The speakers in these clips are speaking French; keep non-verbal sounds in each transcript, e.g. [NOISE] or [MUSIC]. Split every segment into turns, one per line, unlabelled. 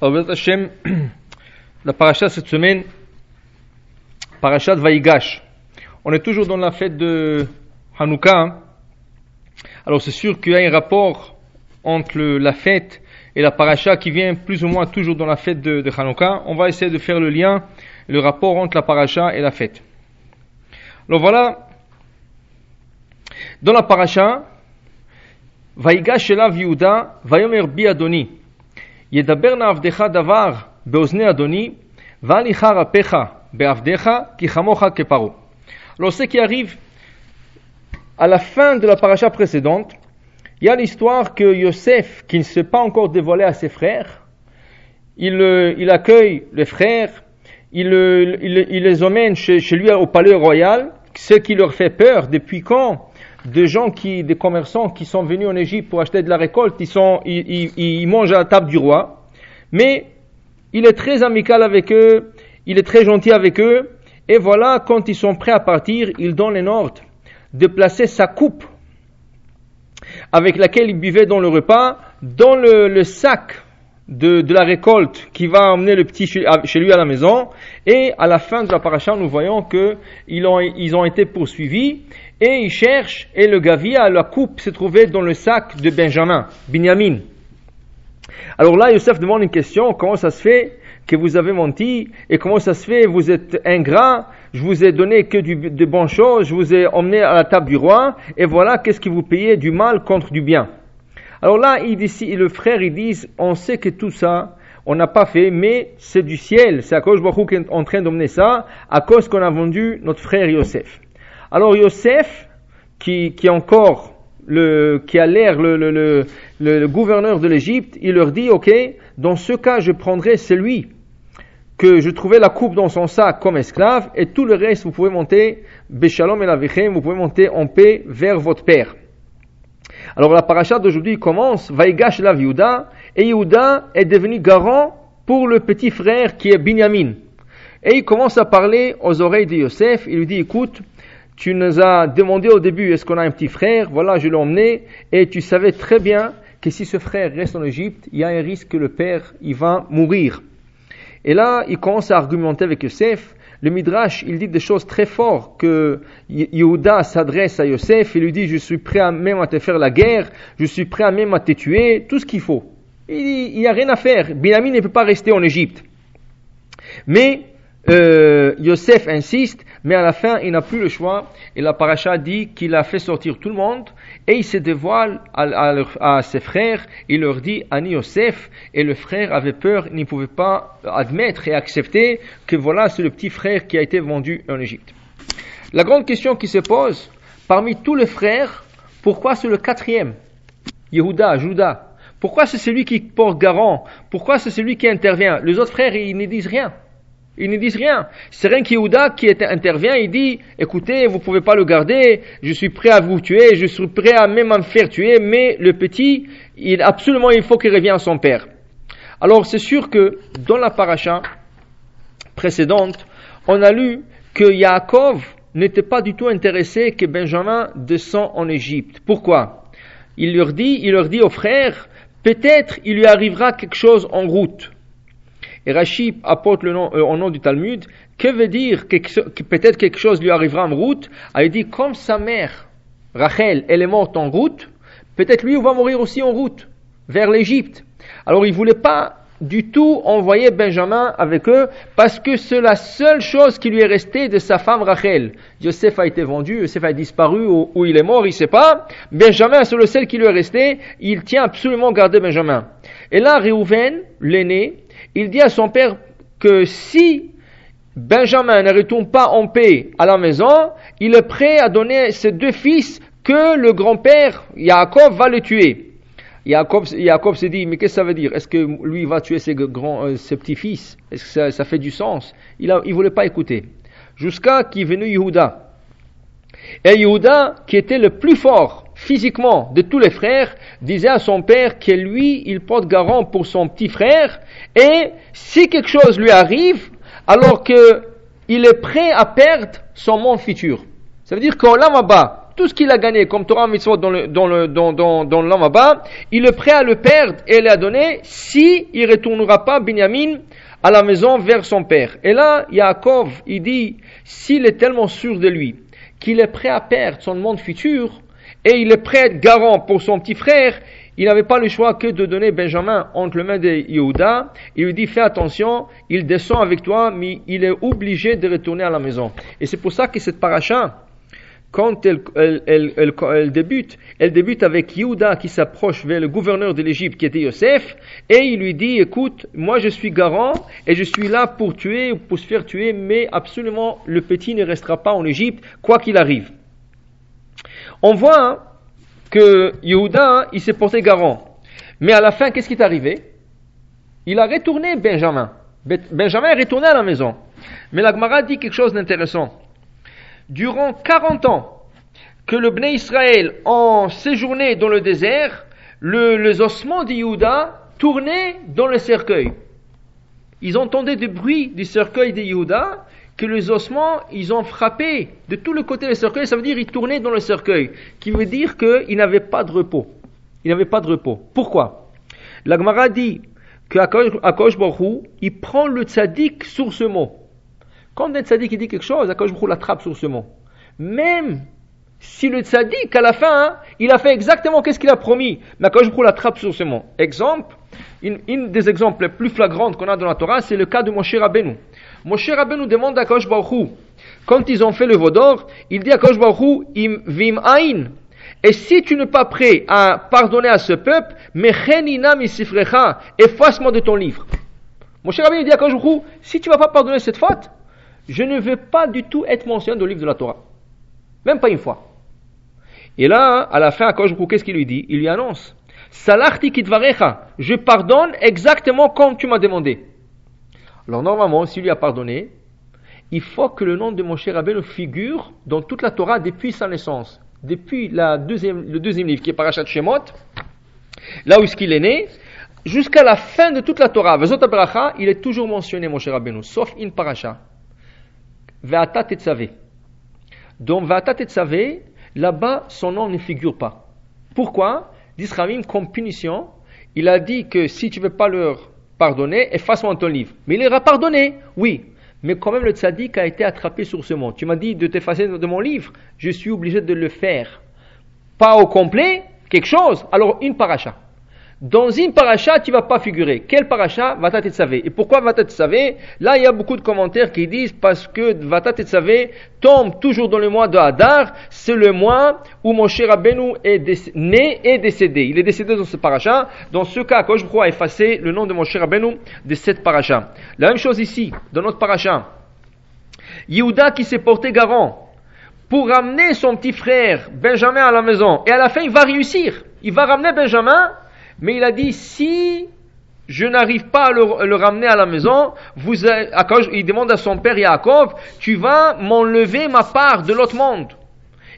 Alors, Hashem, [CLEARS THROAT] la paracha cette semaine, paracha de Vaïgash. On est toujours dans la fête de Hanouka. Hein. Alors, c'est sûr qu'il y a un rapport entre la fête et la paracha qui vient plus ou moins toujours dans la fête de, de Hanouka. On va essayer de faire le lien, le rapport entre la paracha et la fête. Alors voilà, dans la paracha, Vaigash Elav Yehuda, Vayomer Bi Adoni. ידבר נא עבדך דבר באוזני אדוני, ואל יכר אפיך בעבדיך, כי כמוך כפרעה. Alors ce qui arrive à la fin de la paracha précédente, il y a l'histoire que Yosef, qui ne s'est pas encore dévoilé à ses frères, il, il accueille les frères, il, il, il les emmène chez, chez, lui au palais royal, ce qui leur fait peur depuis quand des gens qui, des commerçants qui sont venus en Égypte pour acheter de la récolte, ils, sont, ils, ils, mangent à la table du roi. Mais il est très amical avec eux, il est très gentil avec eux. Et voilà, quand ils sont prêts à partir, il donne un ordre de placer sa coupe avec laquelle il buvait dans le repas dans le, le sac de, de, la récolte qui va emmener le petit chez, lui à la maison. Et à la fin de la paracha, nous voyons qu'ils ont, ils ont été poursuivis et ils cherchent, et le gavia, la coupe, se trouvait dans le sac de Benjamin, Binyamin. Alors là, Youssef demande une question, comment ça se fait que vous avez menti, et comment ça se fait, vous êtes ingrat, je vous ai donné que de bonnes choses, je vous ai emmené à la table du roi, et voilà, qu'est-ce que vous payez du mal contre du bien? Alors là, il dit, le frère, ils disent, on sait que tout ça, on n'a pas fait, mais c'est du ciel, c'est à cause de qui est en train d'emmener ça, à cause qu'on a vendu notre frère Yosef. Alors Yosef, qui, qui encore le, qui a l'air le, le, le, gouverneur de l'Égypte, il leur dit, ok, dans ce cas, je prendrai celui que je trouvais la coupe dans son sac comme esclave, et tout le reste, vous pouvez monter, Béchalom et la vous pouvez monter en paix vers votre père. Alors la paracha d'aujourd'hui commence, Vaïgash la Yehuda, et Yehuda est devenu garant pour le petit frère qui est Binyamin. Et il commence à parler aux oreilles de Yosef, il lui dit, écoute, tu nous as demandé au début, est-ce qu'on a un petit frère? Voilà, je l'ai emmené, et tu savais très bien que si ce frère reste en Égypte, il y a un risque que le père, il va mourir. Et là, il commence à argumenter avec Yosef. Le Midrash, il dit des choses très fortes, que Yehuda s'adresse à Yosef et lui dit, je suis prêt à même à te faire la guerre, je suis prêt à même à te tuer, tout ce qu'il faut. Il n'y a rien à faire. Binyamin ne peut pas rester en Égypte. Mais euh, Yosef insiste, mais à la fin, il n'a plus le choix. Et la paracha dit qu'il a fait sortir tout le monde et il se dévoile à, ses frères. Il leur dit Ani Yosef. Et le frère avait peur, il ne pouvait pas admettre et accepter que voilà, c'est le petit frère qui a été vendu en Égypte. La grande question qui se pose, parmi tous les frères, pourquoi c'est le quatrième? Yehuda, Judas Pourquoi c'est celui qui porte garant? Pourquoi c'est celui qui intervient? Les autres frères, ils ne disent rien. Ils ne disent rien. C'est rien qu'Yehuda qui intervient, il dit, écoutez, vous pouvez pas le garder, je suis prêt à vous tuer, je suis prêt à même à me faire tuer, mais le petit, il, absolument, il faut qu'il revienne à son père. Alors, c'est sûr que dans la paracha précédente, on a lu que Yaakov n'était pas du tout intéressé que Benjamin descend en Égypte. Pourquoi? Il leur dit, il leur dit aux frères, peut-être il lui arrivera quelque chose en route. Et Rachid apporte le nom, euh, au nom du Talmud, que veut dire que peut-être quelque chose lui arrivera en route? Ah, Il dit, comme sa mère, Rachel, elle est morte en route, peut-être lui va mourir aussi en route, vers l'Égypte. Alors il voulait pas du tout envoyer Benjamin avec eux parce que c'est la seule chose qui lui est restée de sa femme Rachel. Joseph a été vendu, Joseph a disparu ou, il est mort, il sait pas. Benjamin, c'est le seul qui lui est resté. Il tient absolument à garder Benjamin. Et là, Réhouven, l'aîné, il dit à son père que si Benjamin ne retourne pas en paix à la maison, il est prêt à donner ses deux fils que le grand-père Jacob va le tuer. Jacob, Jacob s'est dit, mais qu'est-ce que ça veut dire? Est-ce que lui va tuer ses, grands, euh, ses petits-fils? Est-ce que ça, fait du sens? Il ne voulait pas écouter. Jusqu'à qu'il est Yehuda. Et Yehuda, qui était le plus fort physiquement de tous les frères, disait à son père que lui, il porte garant pour son petit frère, et si quelque chose lui arrive, alors qu'il est prêt à perdre son monde futur. Ça veut dire qu'au là tout ce qu'il a gagné comme Torah Mitzvot dans le, dans le, dans, dans, dans l'Amaba, il est prêt à le perdre et à donner si il retournera pas Binyamin à la maison vers son père. Et là, Yaakov, il dit, s'il est tellement sûr de lui, qu'il est prêt à perdre son monde futur, et il est prêt à être garant pour son petit frère, il n'avait pas le choix que de donner Benjamin entre les mains de Yehuda. Il lui dit, fais attention, il descend avec toi, mais il est obligé de retourner à la maison. Et c'est pour ça que cette paracha, quand elle, elle, débute, elle débute avec Yehuda qui s'approche vers le gouverneur de l'Égypte qui était Yosef, et il lui dit, écoute, moi je suis garant, et je suis là pour tuer, pour se faire tuer, mais absolument le petit ne restera pas en Égypte, quoi qu'il arrive. On voit hein, que Yehuda, il s'est porté garant. Mais à la fin, qu'est-ce qui est arrivé? Il a retourné Benjamin. Benjamin est retourné à la maison. Mais la Gemara dit quelque chose d'intéressant. Durant 40 ans que le Bnei Israël ont séjourné dans le désert, le, les ossements de Yehuda tournaient dans le cercueil. Ils entendaient des bruits du cercueil de Yehuda que les ossements, ils ont frappé de tout le côté du cercueil, ça veut dire qu'ils tournaient dans le cercueil, qui veut dire qu'ils n'avaient pas de repos. Ils n'avaient pas de repos. Pourquoi? La Gemara dit qu'Akosh Baruch il prend le tzaddik sur ce mot. Quand un tzaddik dit quelque chose, Akosh Baruch l'attrape sur ce mot. Même si le tzaddik, à la fin, hein, il a fait exactement ce qu'il a promis, mais Akosh Baruch l'attrape sur ce mot. Exemple, une, des exemples les plus flagrantes qu'on a dans la Torah, c'est le cas de Moshe Rabbeinu. Moshe Rabbeinu demande à Kosh quand ils ont fait le vaudor, il dit à Kosh im vim ain. Et si tu n'es pas prêt à pardonner à ce peuple, efface-moi de ton livre. Moshe Rabbeinu dit à Kosh si tu vas pas pardonner cette faute, je ne veux pas du tout être mentionné dans le livre de la Torah. Même pas une fois. Et là, à la fin, à Kosh qu'est-ce qu'il lui dit? Il lui annonce Salachti kitvarecha, je pardonne exactement comme tu m'as demandé. Alors normalement, s'il lui a pardonné, il faut que le nom de Moshe Rabbeinu figure dans toute la Torah depuis sa naissance, depuis la deuxième, le deuxième livre qui est Parashat Shemot, là où est-ce qu'il est né, jusqu'à la fin de toute la Torah. Vezot Abracha, il est toujours mentionné Moshe Rabbeinu, sauf in Parasha. Ve'ata Tetzave. Donc Ve'ata Tetzave, là-bas, son nom ne figure pas. Pourquoi? D'Israël, comme punition, il a dit que si tu ne veux pas leur pardonné, efface-moi ton livre. Mais il ira pardonné, oui. Mais quand même, le tzaddik a été attrapé sur ce mot. Tu m'as dit de t'effacer de mon livre, je suis obligé de le faire. Pas au complet, quelque chose, alors une paracha. Dans une paracha, tu vas pas figurer. Quel paracha? Vatat et Et pourquoi Vatat et Là, il y a beaucoup de commentaires qui disent parce que Vatat et tombe toujours dans le mois de Hadar. C'est le mois où mon cher Rabbeinu est né et décédé. Il est décédé dans ce paracha. Dans ce cas, je crois effacer le nom de mon cher Rabbeinu de cette paracha. La même chose ici, dans notre paracha. Yehuda qui s'est porté garant pour ramener son petit frère Benjamin à la maison. Et à la fin, il va réussir. Il va ramener Benjamin mais il a dit, si je n'arrive pas à le, ramener à la maison, vous, il demande à son père Yaakov, tu vas m'enlever ma part de l'autre monde.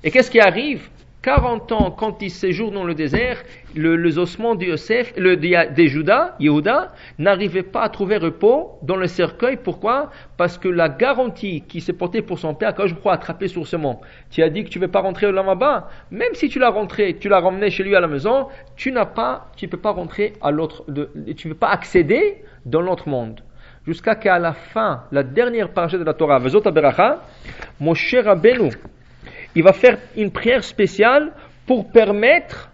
Et qu'est-ce qui arrive? 40 ans, quand il séjourne dans le désert, le, les ossements de Yosef, le, de, Judas, Yehuda, n'arrivaient pas à trouver repos dans le cercueil. Pourquoi? Parce que la garantie qui s'est portée pour son père, quand je crois attraper sur ce mont, tu as dit que tu ne veux pas rentrer là-bas, même si tu l'as rentré, tu l'as ramené chez lui à la maison, tu n'as pas, tu ne peux pas rentrer à l'autre, tu ne peux pas accéder dans l'autre monde. Jusqu'à qu'à la fin, la dernière page de la Torah, Vezot mon cher Rabbeinu, il va faire une prière spéciale pour permettre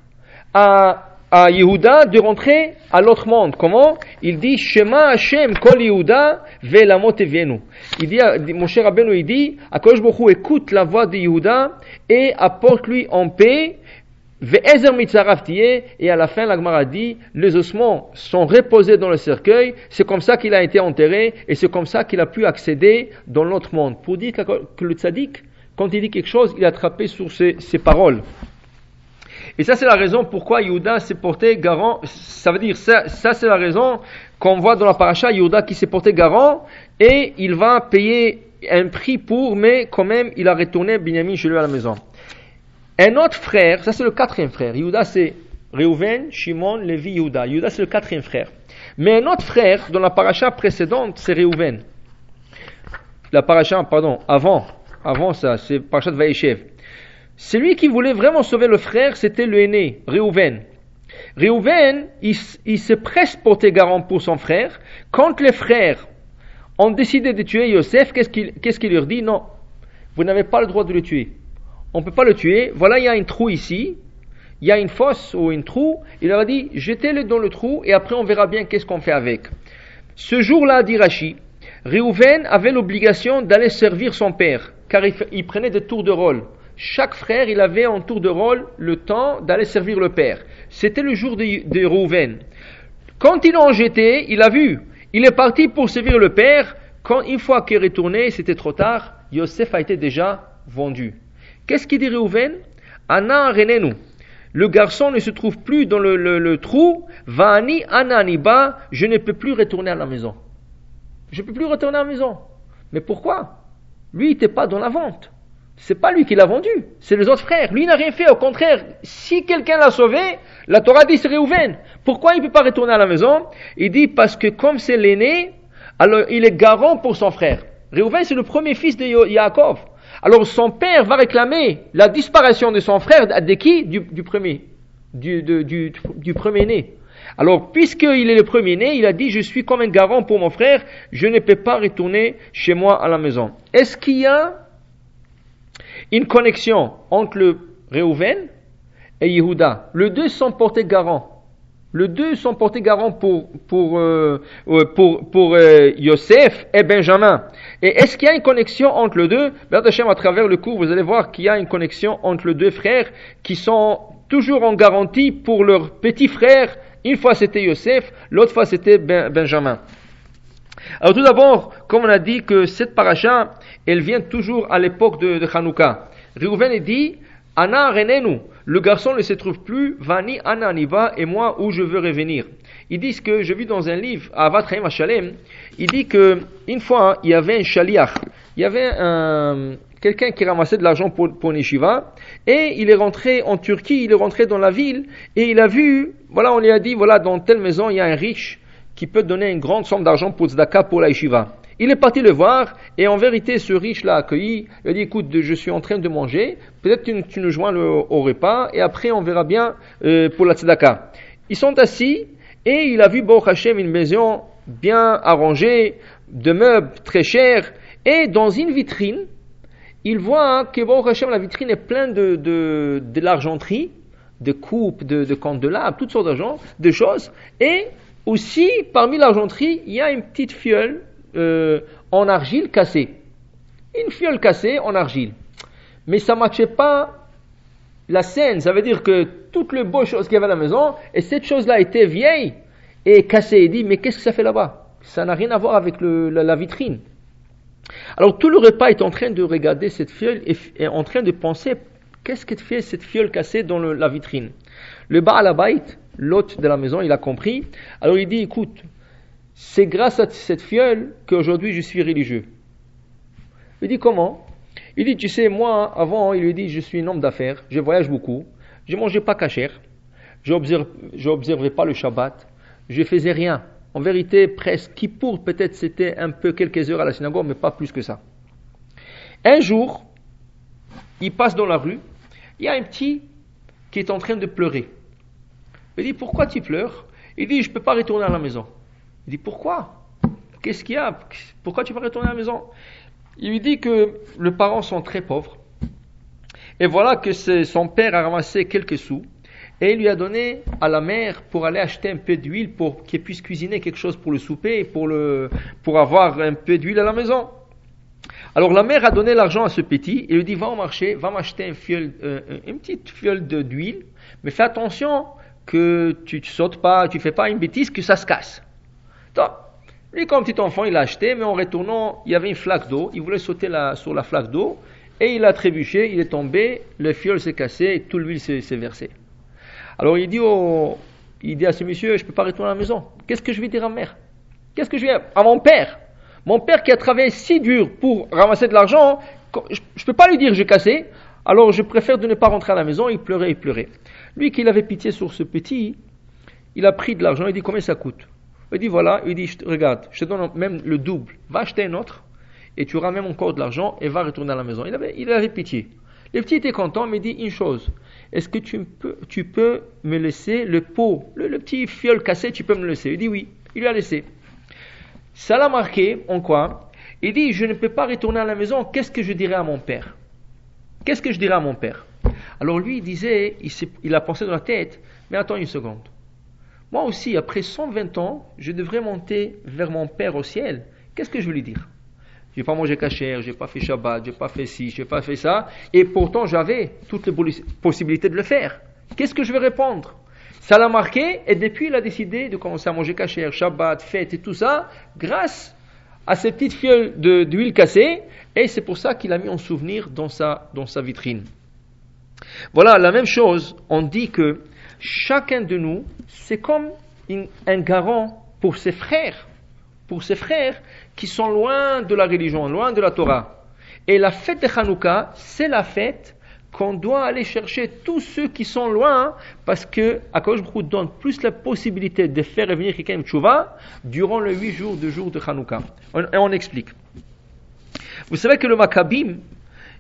à, à Yehuda de rentrer à l'autre monde. Comment? Il dit Shema Hashem Kol Yehuda Velamot Vienu. Il dit, mon cher Rabbeinu, il dit Akosh Bokhu écoute la voix de Yehuda et apporte-lui en paix. Et à la fin, l'Agmara dit, les ossements sont reposés dans le cercueil, c'est comme ça qu'il a été enterré, et c'est comme ça qu'il a pu accéder dans l'autre monde. Pour dire que le tzaddik, quand il dit quelque chose, il est attrapé sur ses, paroles. Et ça, c'est la raison pourquoi Yehuda s'est porté garant. Ça veut dire, ça, ça c'est la raison qu'on voit dans la paracha, Yehuda qui s'est porté garant, et il va payer un prix pour, mais quand même, il a retourné Binyamin chez lui à la maison. Un autre frère, ça c'est le quatrième frère. Yehuda c'est Reuven, Shimon, Levi, Yehuda. Yehuda c'est le quatrième frère. Mais un autre frère, dans la paracha précédente, c'est Reuven. La paracha, pardon, avant, avant ça, c'est Parashat Vaïchev. Celui qui voulait vraiment sauver le frère, c'était le aîné, Réhouven. Réhouven, il, se presse porter garant pour son frère. Quand les frères ont décidé de tuer Yosef, qu'est-ce qu'il leur dit? Non, vous n'avez pas le droit de le tuer. On ne peut pas le tuer. Voilà, il y a un trou ici. Il y a une fosse ou un trou. Il leur a dit, jetez-le dans le trou et après on verra bien qu'est-ce qu'on fait avec. Ce jour-là, dit Rashi, Réhouven avait l'obligation d'aller servir son père, car il, prenait des tours de rôle. Chaque frère, il avait en tour de rôle le temps d'aller servir le père. C'était le jour de, de Réhouven. Quand ils l'ont jeté, il a vu. Il est parti pour servir le père. Quand une fois qu'il est retourné, c'était trop tard. Yosef a été déjà vendu. Qu'est-ce qu'il dit Réhouven Anna renenu. Le garçon ne se trouve plus dans le, le, le trou. Vani ananiba. Je ne peux plus retourner à la maison. Je ne peux plus retourner à la maison. Mais pourquoi? Lui, il n'était pas dans la vente. C'est pas lui qui l'a vendu, c'est les autres frères. Lui n'a rien fait, au contraire. Si quelqu'un l'a sauvé, la Torah dit c'est Réhouven. Pourquoi il ne peut pas retourner à la maison? Il dit parce que comme c'est l'aîné, alors il est garant pour son frère. Réhouven, c'est le premier fils de Yaakov. Alors son père va réclamer la disparition de son frère, de qui? Du, premier, du, du premier né. Alors, puisqu'il est le premier-né, il a dit, je suis comme un garant pour mon frère, je ne peux pas retourner chez moi à la maison. Est-ce qu'il y a une connexion entre le Réhouven et Yehuda? Le deux sont portés garants. Le deux sont portés garants pour, pour, euh, pour, pour euh, Yosef et Benjamin. Et est-ce qu'il y a une connexion entre les deux? À travers le cours, vous allez voir qu'il y a une connexion entre les deux frères qui sont toujours en garantie pour leur petit frère une fois c'était Yosef, l'autre fois c'était ben, Benjamin. Alors tout d'abord, comme on a dit que cette paracha, elle vient toujours à l'époque de, de Hanouka. Réhouven dit, Anna renenu, le garçon ne se trouve plus, Vani Anna Niva, et moi où je veux revenir. Ils disent que, je vis dans un livre, à Vatraim Shalem, il dit que, une fois, il y avait un shaliach, il y avait un, quelqu'un qui ramassait de l'argent pour, pour Nishiva, et il est rentré en Turquie, il est rentré dans la ville, et il a vu, voilà, on lui a dit, voilà, dans telle maison, il y a un riche qui peut donner une grande somme d'argent pour Tzedaka pour la Yeshiva. Il est parti le voir, et en vérité, ce riche l'a accueilli, il a dit, écoute, je suis en train de manger, peut-être tu, tu, nous joins au repas, et après on verra bien euh, pour la Tzedaka. Ils sont assis, et il a vu, Baruch Hashem, une maison bien arrangée, de meubles très chers, et dans une vitrine, il voit que bon, la vitrine est pleine de, de, l'argenterie, de coupes, de, de candélabres, toutes sortes d'argent, de choses. Et aussi, parmi l'argenterie, il y a une petite fiole euh, en argile cassée. Une fiole cassée en argile. Mais ça ne matchait pas la scène. Ça veut dire que toutes les beaux choses qu'il y avait à la maison, et cette chose-là était vieille et cassée. Il dit, mais qu'est-ce que ça fait là-bas? Ça n'a rien à voir avec la vitrine. Alors tout le repas est en train de regarder cette fiole et, en train de penser qu'est-ce que fait cette fiole cassée dans la vitrine? Le Baal l'hôte de la maison, il a compris. Alors il dit écoute, c'est grâce à cette fiole qu'aujourd'hui je suis religieux. Il dit comment? Il dit tu sais moi avant il lui dit je suis un homme d'affaires, je voyage beaucoup, je mangeais pas cachère, je n'observais pas le Shabbat, je faisais rien en vérité, presque, qui pour peut-être c'était un peu quelques heures à la synagogue, mais pas plus que ça. Un jour, il passe dans la rue, il y a un petit qui est en train de pleurer. Il dit, pourquoi tu pleures? Il dit, je ne peux pas retourner à la maison. Il dit, pourquoi? Qu'est-ce qu'il y a? Pourquoi tu ne peux pas retourner à la maison? Il lui dit que les parents sont très pauvres. Et voilà que son père a ramassé quelques sous et il lui a donné à la mère pour aller acheter un peu d'huile pour qu'elle puisse cuisiner quelque chose pour le souper pour, le, pour avoir un peu d'huile à la maison. Alors la mère a donné l'argent à ce petit et lui dit va au marché, va m'acheter euh, une petite fiole d'huile, mais fais attention que tu ne sautes pas, tu fais pas une bêtise que ça se casse. Donc, lui comme petit enfant il l'a acheté, mais en retournant il y avait une flaque d'eau, il voulait sauter sur la flaque d'eau et il a trébuché, il est tombé, le fiole s'est cassé et tout l'huile s'est versée. Alors il dit, il dit à ce monsieur, je ne peux pas retourner à la maison. Qu'est-ce que je vais dire à ma mère? Qu'est-ce que je vais à mon père? Mon père qui a travaillé si dur pour ramasser de l'argent, je ne peux pas lui dire j'ai cassé, alors je préfère de ne pas rentrer à la maison. Il pleurait, il pleurait. Lui qui avait pitié sur ce petit, il a pris de l'argent, il dit combien ça coûte? Il dit voilà, il dit regarde, je te donne même le double, va acheter un autre et tu auras même encore de l'argent et va retourner à la maison. Il avait, il avait pitié. Le petit était content, mais dit une chose. Est-ce que tu peux, me laisser le pot, le, petit fiole cassé, tu peux me le laisser? Il dit oui. Il lui a laissé. Ça l'a marqué en quoi? Il dit, je ne peux pas retourner à la maison, qu'est-ce que je dirais à mon père? Qu'est-ce que je dirais à mon père? Alors lui, il disait, il, il a pensé dans la tête, mais attends une seconde. Moi aussi, après 120 ans, je devrais monter vers mon père au ciel. Qu'est-ce que je veux lui dire? J'ai pas mangé cachère, j'ai pas fait Shabbat, j'ai pas fait ci, j'ai pas fait ça, et pourtant j'avais toutes les possibilités de le faire. Qu'est-ce que je vais répondre? Ça l'a marqué, et depuis il a décidé de commencer à manger cachère, Shabbat, fête et tout ça, grâce à ces petites fioles d'huile cassée, et c'est pour ça qu'il a mis en souvenir dans sa, dans sa vitrine. Voilà, la même chose, on dit que chacun de nous, c'est comme un garant pour ses frères, pour ses frères qui sont loin de la religion, loin de la Torah. Et la fête de Hanouka, c'est la fête qu'on doit aller chercher tous ceux qui sont loin, parce que Akadosh donne plus la possibilité de faire revenir quelqu'un Tchouva durant les huit jours de jour de Hanouka. Et on explique. Vous savez que le Maccabim,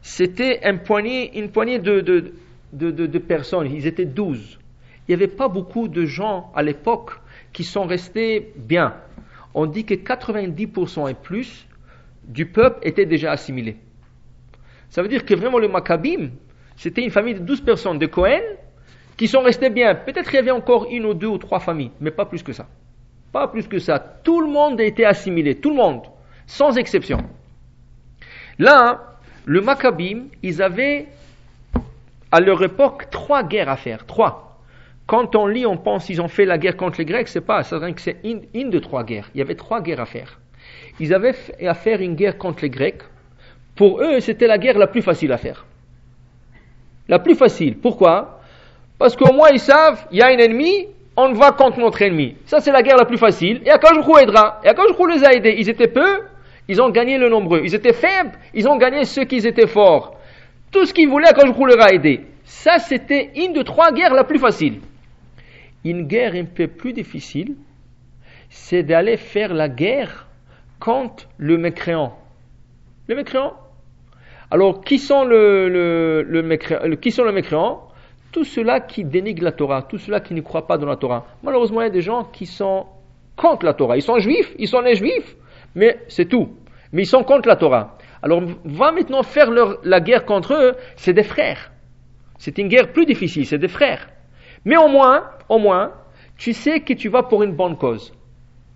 c'était une poignée, une poignée de, de, de, de, personnes, ils étaient douze. Il n'y avait pas beaucoup de gens à l'époque qui sont restés bien on dit que 90% et plus du peuple était déjà assimilé. Ça veut dire que vraiment le Maccabim, c'était une famille de 12 personnes de Cohen qui sont restées bien. Peut-être qu'il y avait encore une ou deux ou trois familles, mais pas plus que ça. Pas plus que ça. Tout le monde a été assimilé, tout le monde, sans exception. Là, le Maccabim, ils avaient à leur époque trois guerres à faire, trois. Quand on lit, on pense qu'ils ont fait la guerre contre les Grecs, c'est pas, c'est que c'est une, de trois guerres. Il y avait trois guerres à faire. Ils avaient à faire une guerre contre les Grecs. Pour eux, c'était la guerre la plus facile à faire. La plus facile. Pourquoi? Parce qu'au moins ils savent, il y a un ennemi, on va contre notre ennemi. Ça, c'est la guerre la plus facile. Et Akajoukou aidera. Et Akajoukou les a aidés. Ils étaient peu, ils ont gagné le nombreux. Ils étaient faibles, ils ont gagné ceux qui étaient forts. Tout ce qu'ils voulaient, Akajoukou leur a aidé. Ça, c'était une de trois guerres la plus facile. Une guerre un peu plus difficile, c'est d'aller faire la guerre contre le mécréant. Le mécréant. Alors, qui sont le, le, mécréant, qui sont le mécréant? Tous ceux-là qui dénigrent la Torah, tous ceux-là qui ne croient pas dans la Torah. Malheureusement, il y a des gens qui sont contre la Torah. Ils sont juifs, ils sont les juifs, mais c'est tout. Mais ils sont contre la Torah. Alors, va maintenant faire la guerre contre eux, c'est des frères. C'est une guerre plus difficile, c'est des frères. Mais au moins, au moins, tu sais que tu vas pour une bonne cause.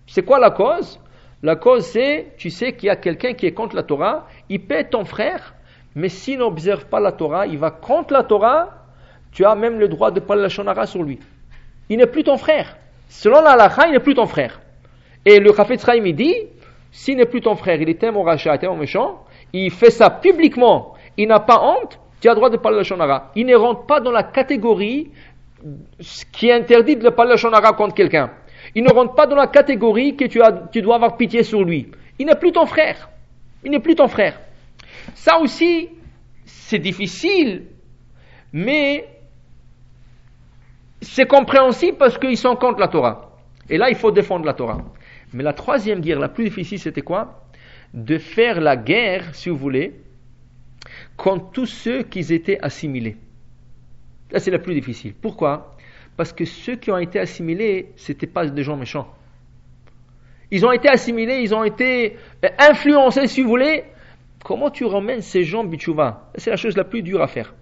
C'est quoi la cause? La cause, c'est, tu sais qu'il y a quelqu'un qui est contre la Torah, il paie ton frère, mais s'il n'observe pas la Torah, il va contre la Torah, tu as même le droit de parler la shonara sur lui. Il n'est plus ton frère. Selon la halakha, il n'est plus ton frère. Et le Chafetz Chaim, il dit, s'il n'est plus ton frère, il est un rachat, un méchant, il fait ça publiquement, il n'a pas honte, tu as droit de parler la shonara. Il ne rentre pas dans la catégorie qui est interdit de le shonara contre quelqu'un. Il ne rentre pas dans la catégorie que tu, tu dois avoir pitié sur lui. Il n'est plus ton frère. Il n'est plus ton frère. Ça aussi, c'est difficile, mais c'est compréhensible parce qu'ils sont contre la Torah. Et là, il faut défendre la Torah. Mais la troisième guerre, la plus difficile, c'était quoi? De faire la guerre, si vous voulez, contre tous ceux qui étaient assimilés. C'est la plus difficile. Pourquoi? Parce que ceux qui ont été assimilés, ce n'étaient pas des gens méchants. Ils ont été assimilés, ils ont été euh, influencés, si vous voulez. Comment tu ramènes ces gens bichouva? C'est la chose la plus dure à faire.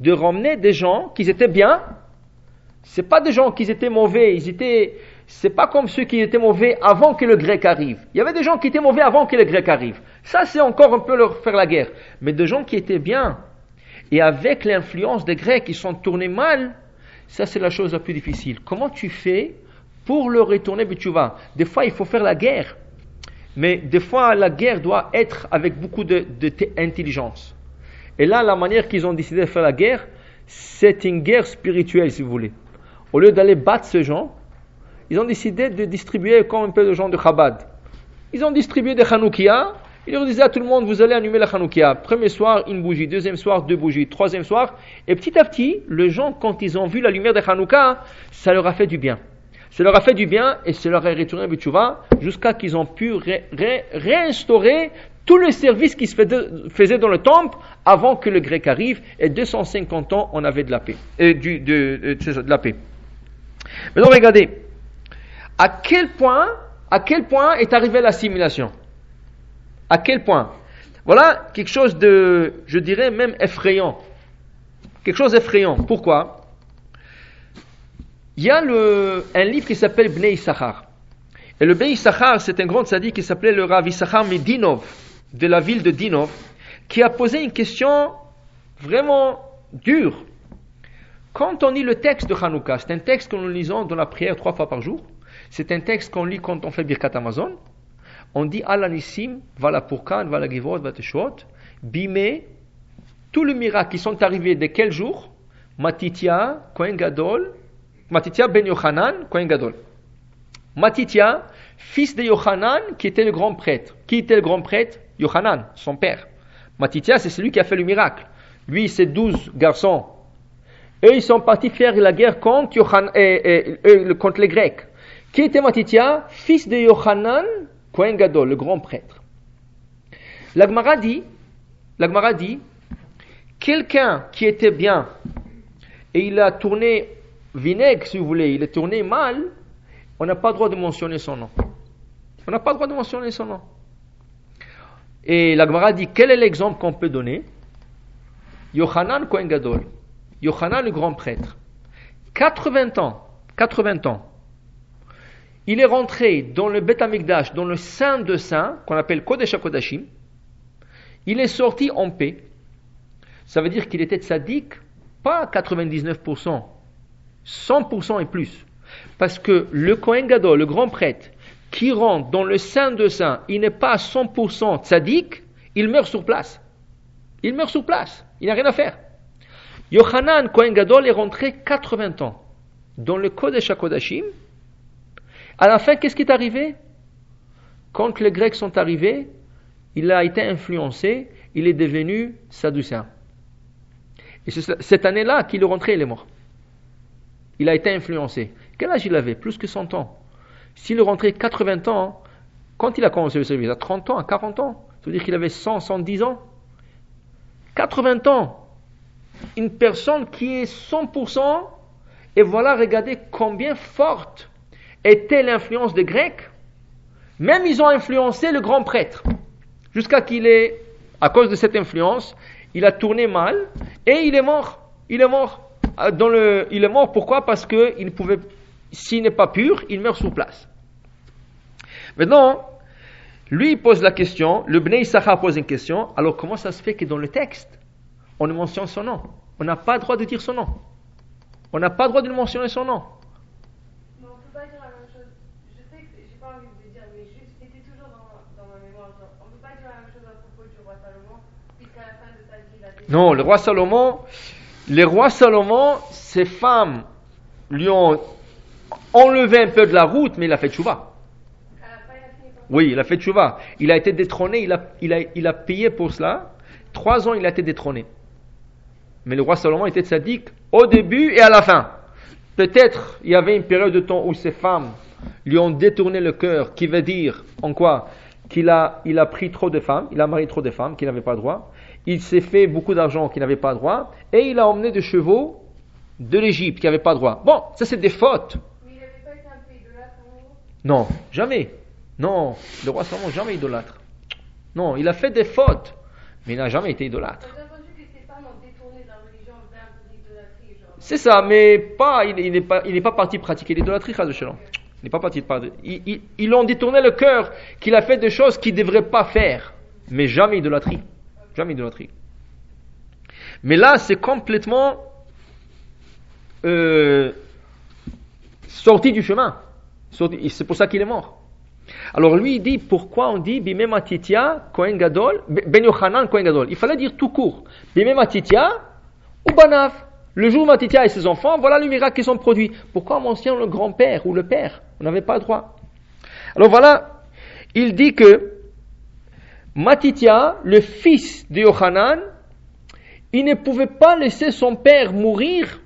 De ramener des gens qui étaient bien. C'est pas des gens qui étaient mauvais. Ils étaient. C'est pas comme ceux qui étaient mauvais avant que le grec arrive. Il y avait des gens qui étaient mauvais avant que le grec arrive. Ça, c'est encore un peu leur faire la guerre. Mais des gens qui étaient bien, et avec l'influence des Grecs qui sont tournés mal, ça c'est la chose la plus difficile. Comment tu fais pour le retourner vas Des fois il faut faire la guerre, mais des fois la guerre doit être avec beaucoup d'intelligence. Et là, la manière qu'ils ont décidé de faire la guerre, c'est une guerre spirituelle, si vous voulez. Au lieu d'aller battre ces gens, ils ont décidé de distribuer comme un peu de gens de Chabad. Ils ont distribué des Hanoukia il leur disait à tout le monde, vous allez allumer la Hanoukia. Premier soir, une bougie. Deuxième soir, deux bougies. Troisième soir. Et petit à petit, les gens, quand ils ont vu la lumière de Hanouka, ça leur a fait du bien. Ça leur a fait du bien et ça leur a retourné Butchouva jusqu'à qu'ils ont pu réinstaurer tout le service qui se faisait dans le temple avant que le grec arrive, et 250 ans, on avait de la paix. Et du, de, de la paix. Maintenant, regardez, à quel point, à quel point est arrivée l'assimilation À quel point Voilà quelque chose de, je dirais même effrayant. Quelque chose d'effrayant. Pourquoi Il y a le, un livre qui s'appelle Bnei Issachar. Et le Bnei Issachar, c'est un grand sadique qui s'appelait le Rav Issachar Medinov, de la ville de Dinov, qui a posé une question vraiment dure. Quand on lit le texte de Hanouka, c'est un texte que nous lisons dans la prière trois fois par jour. C'est un texte qu'on lit quand on fait Birkat Amazon. On dit Alanissim, Vala Purkan, Vala Givot, Vateshot, Bimé, tous les miracles qui sont arrivés de quel jour? Matitia, Kohen Gadol, Matitia ben Yochanan, Kohen Gadol. Matitia, fils de Yochanan, qui était le grand prêtre. Qui était le grand prêtre? Yochanan, son père. Matitia, c'est celui qui a fait le miracle. Lui, ses douze garçons. Eux, ils sont partis faire la guerre contre, contre les Grecs. Qui était Matitia Fils de Yochanan, Kohen Gadol, le grand prêtre. L'Agmara dit, dit, quelqu'un qui était bien et il a tourné vinaigre, si vous voulez, il a tourné mal, on n'a pas le droit de mentionner son nom. On n'a pas le droit de mentionner son nom. Et l'Agmara dit, quel est l'exemple qu'on peut donner? Yohanan Kohen Gadol, Yohanan le grand prêtre, 80 ans, 80 ans, il est rentré dans le Bet Amikdash, dans le Saint de Saints, qu'on appelle Kodesh HaKodashim. Il est sorti en paix. Ça veut dire qu'il était tzaddik, pas 99%, 100% et plus. Parce que le Kohen Gadol, le grand prêtre, qui rentre dans le Saint de Saints, il n'est pas 100% tzaddik, il meurt sur place. Il meurt sur place. Il n'a rien à faire. Yohanan Kohen Gadol est rentré 80 ans dans le Kodesh HaKodashim, à la fin, qu'est-ce qui est arrivé? Quand les Grecs sont arrivés, il a été influencé, il est devenu sadducéen. Et c'est cette année-là qu'il est rentré, il est mort. Il a été influencé. Quel âge il avait? Plus que 100 ans. S'il est rentré 80 ans, quand il a commencé le service? À 30 ans, à 40 ans? Ça veut dire qu'il avait 100, 110 ans? 80 ans Une personne qui est 100%, et voilà, regardez combien forte était l'influence des Grecs, même ils ont influencé le grand prêtre, jusqu'à qu'il ait, à cause de cette influence, il a tourné mal et il est mort. Il est mort. Euh, dans le, il est mort pourquoi? Parce que il pouvait, s'il n'est pas pur, il meurt sur place. Maintenant, lui pose la question, le Bnei Issachar pose une question, alors comment ça se fait que dans le texte, on ne mentionne son nom? On n'a pas le droit de dire son nom. On n'a pas le droit de mentionner son nom. Non, le roi Salomon, le roi Salomon, ses femmes lui ont enlevé un peu de la route, mais il a fait tchouva. Oui, il a fait tchouva. Il a été détrôné, il a, il, a, il a payé pour cela. Trois ans, il a été détrôné. Mais le roi Salomon était sadique au début et à la fin. Peut-être il y avait une période de temps où ses femmes lui ont détourné le cœur, qui veut dire en quoi Qu'il a, il a pris trop de femmes, il a marié trop de femmes qu'il n'avait pas droit il s'est fait beaucoup d'argent qui n'avait pas droit, et il a emmené des chevaux de l'Égypte qui n'avaient pas droit. Bon, ça c'est des fautes. Mais il n'avait pas été un peu idolâtre Non, jamais. Non, le roi Salomon jamais idolâtre. Non, il a fait des fautes, mais il n'a jamais été idolâtre. C'est ça, mais pas, il n'est pas, il pas parti pratiquer l'idolâtrie, Il n'est pas parti de ils, ils, ont détourné le cœur qu'il a fait des choses qu'il ne devrait pas faire, mais jamais idolâtrie. Jamais idolâtrie. Mais là, c'est complètement euh, sorti du chemin. C'est pour ça qu'il est mort. Alors lui, il dit pourquoi on dit Bime Matitia Kohen Gadol, Ben Yochanan Kohen Gadol. Il fallait dire tout court Bime Matitia ou Banav. Le jour où Matitia et ses enfants, voilà les miracles qui sont produits. Pourquoi on mentionne le grand-père ou le père On n'avait pas le droit? Alors voilà, il dit que Matitia, le fils de Yohanan, il ne pouvait pas laisser son père mourir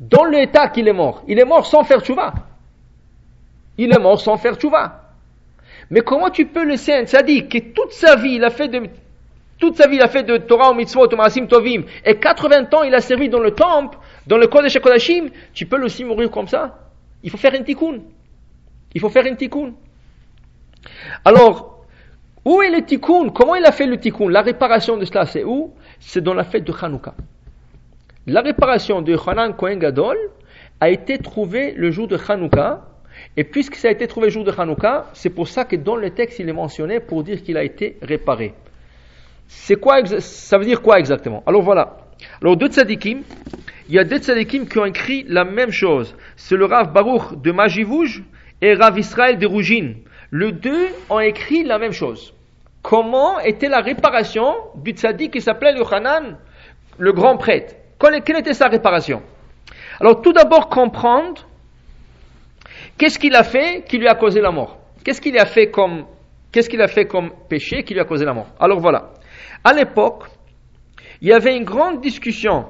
dans l'état qu'il est mort. Il est mort sans faire tchouva. Il est mort sans faire tchouva. Mais comment tu peux laisser un tzaddik qui toute sa vie, il a fait de, toute sa vie, il a fait de Torah au mitzvot, au maasim tovim, et 80 ans, il a servi dans le temple, dans le Kodesh Kodashim, tu peux aussi mourir comme ça? Il faut faire un tikkun. Il faut faire un tikkun. Alors, où est le tikkun? Comment il a fait le tikkun? La réparation de cela, c'est où? C'est dans la fête de Hanouka. La réparation de Hanan Kohen Gadol a été trouvée le jour de Hanouka, et puisque ça a été trouvé le jour de Hanouka, c'est pour ça que dans le texte il est mentionné pour dire qu'il a été réparé. C'est quoi, ça veut dire quoi exactement? Alors voilà. Alors deux tzadikim, il y a deux tzadikim qui ont écrit la même chose. C'est le Rav Baruch de Majivouj et Rav Israël de Rougine. Les deux ont écrit la même chose. Comment était la réparation du tzadik qui s'appelait le Hanan, le grand prêtre? Quelle était sa réparation? Alors tout d'abord comprendre qu'est-ce qu'il a fait qui lui a causé la mort. Qu'est-ce qu'il a fait comme qu'est-ce qu'il a fait comme péché qui lui a causé la mort? Alors voilà. À l'époque, il y avait une grande discussion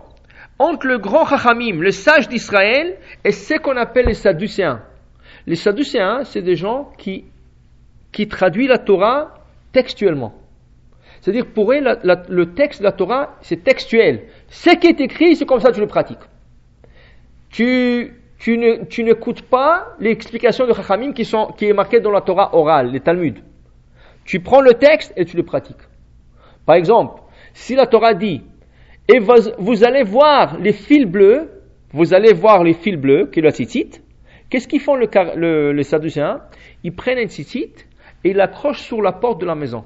entre le grand Chachamim, le sage d'Israël, et ce qu'on appelle les Sadducéens. Les Sadducéens, c'est des gens qui, qui traduisent la Torah textuellement. C'est-à-dire, pour eux, le texte de la Torah, c'est textuel. Ce qui est écrit, c'est comme ça que tu le pratiques. Tu, tu, ne, tu n'écoutes pas l'explication de Chachamim qui, sont, qui est marquée dans la Torah orale, les Talmuds. Tu prends le texte et tu le pratiques. Par exemple, si la Torah dit, et vous, allez voir les fils bleus, vous allez voir les fils bleus, qui est la tzitzit, qu'est-ce qu'ils font le, le, les Sadducéens? Ils prennent un tzitzit et ils l'accrochent sur la porte de la maison.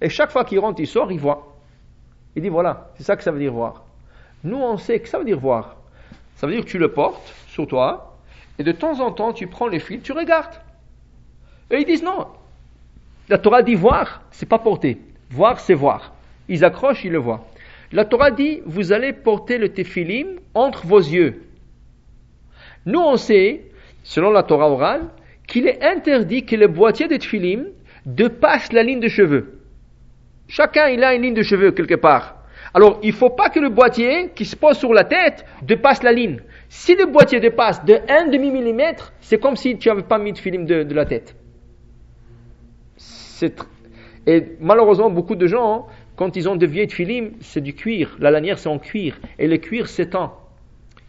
Et chaque fois qu'il rentre, il sort, il voit. Il dit voilà, c'est ça que ça veut dire voir. Nous, on sait que ça veut dire voir. Ça veut dire que tu le portes sur toi, et de temps en temps, tu prends les fils, tu regardes. Et ils disent non. La Torah dit voir, c'est pas porter. Voir, c'est voir. Ils accrochent, ils le voient. La Torah dit, vous allez porter le téphilim entre vos yeux. Nous, on sait, selon la Torah orale, qu'il est interdit que le boîtier de téphilim dépasse la ligne de cheveux. Chacun, il a une ligne de cheveux quelque part. Alors, il ne faut pas que le boîtier qui se pose sur la tête dépasse la ligne. Si le boîtier dépasse de 1 demi-millimètre, c'est comme si tu n'avais pas mis de film de, la tête. Et malheureusement, beaucoup de gens, quand ils ont de vieilles films, c'est du cuir. La lanière, c'est en cuir. Et le cuir s'étend.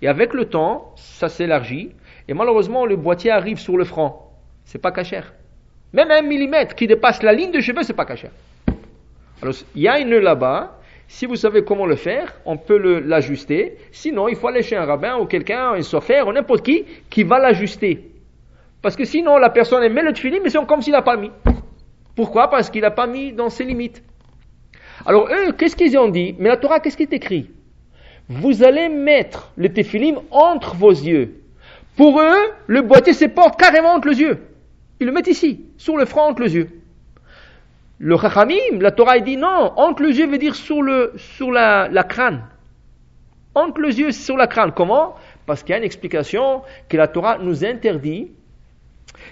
Et avec le temps, ça s'élargit. Et malheureusement, le boîtier arrive sur le front. C'est pas cachère. Même un millimètre qui dépasse la ligne de cheveux, c'est pas cachère. Alors, il y a une là-bas. Si vous savez comment le faire, on peut l'ajuster. Sinon, il faut aller chez un rabbin ou quelqu'un, un sophère ou n'importe qui, qui va l'ajuster. Parce que sinon, la personne elle met le tefilin, mais c'est comme s'il n'a pas mis. Pourquoi? Parce qu'il n'a pas mis dans ses limites. Alors eux, qu'est-ce qu'ils ont dit? Mais la Torah, qu'est-ce qui est écrit? Vous allez mettre le téphilim entre vos yeux. Pour eux, le boîtier se porte carrément entre les yeux. Ils le mettent ici, sur le front entre les yeux. Le chachamim, la Torah, dit non, entre les yeux veut dire sur, le, sur la, la crâne. Entre les yeux, sur la crâne. Comment? Parce qu'il y a une explication que la Torah nous interdit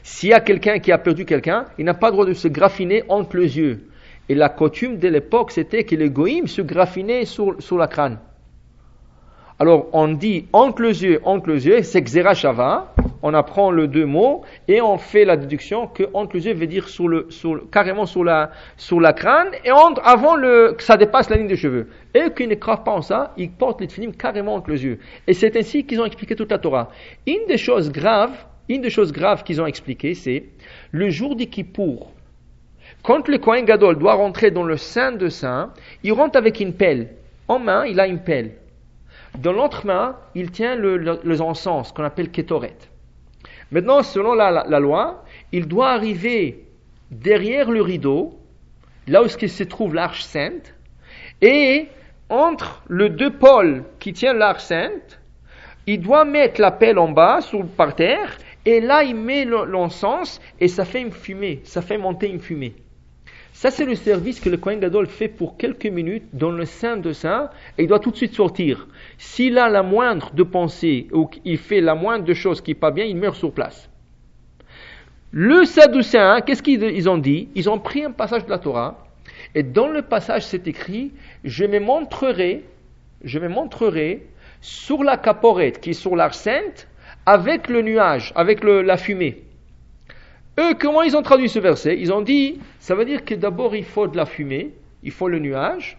s'il y a quelqu'un qui a perdu quelqu'un, il n'a pas le droit de se graffiner entre les yeux. Et la coutume de l'époque, c'était que les goïms se graffinaient sur, sur la crâne. Alors, on dit entre les yeux, entre les yeux, c'est Xerashava. On apprend les deux mots et on fait la déduction que entre les yeux veut dire le, carrément sur la, sur la crâne et entre, avant le, que ça dépasse la ligne de cheveux. Et qu'ils ne croient pas en ça, ils portent les films carrément entre les yeux. Et c'est ainsi qu'ils ont expliqué toute la Torah. Une des choses graves une des choses graves qu'ils ont expliquées, c'est le jour du Kippour. Quand le Kohen Gadol doit rentrer dans le Saint de Saint, il rentre avec une pelle. En main, il a une pelle. Dans l'autre main, il tient le, le, encens qu'on appelle Ketoret. Maintenant, selon la, la, loi, il doit arriver derrière le rideau, là où se trouve l'arche sainte, et entre les deux pôles qui tiennent l'arche sainte, il doit mettre la pelle en bas, sur, par terre, et là, il met l'encens et ça fait une fumée, ça fait monter une fumée. Ça, c'est le service que le Kohen Gadol fait pour quelques minutes dans le sein de ça, et il doit tout de suite sortir. S'il a la moindre de pensée, ou qu'il fait la moindre de chose qui n'est pas bien, il meurt sur place. Le Sadducéen, qu'est-ce qu'ils ont dit? Ils ont pris un passage de la Torah, et dans le passage, c'est écrit, je me montrerai, je me montrerai sur la caporette qui est sur l'arche sainte, avec le nuage, avec la fumée. Eux, comment ils ont traduit ce verset? Ils ont dit, ça veut dire que d'abord il faut de la fumée, il faut le nuage,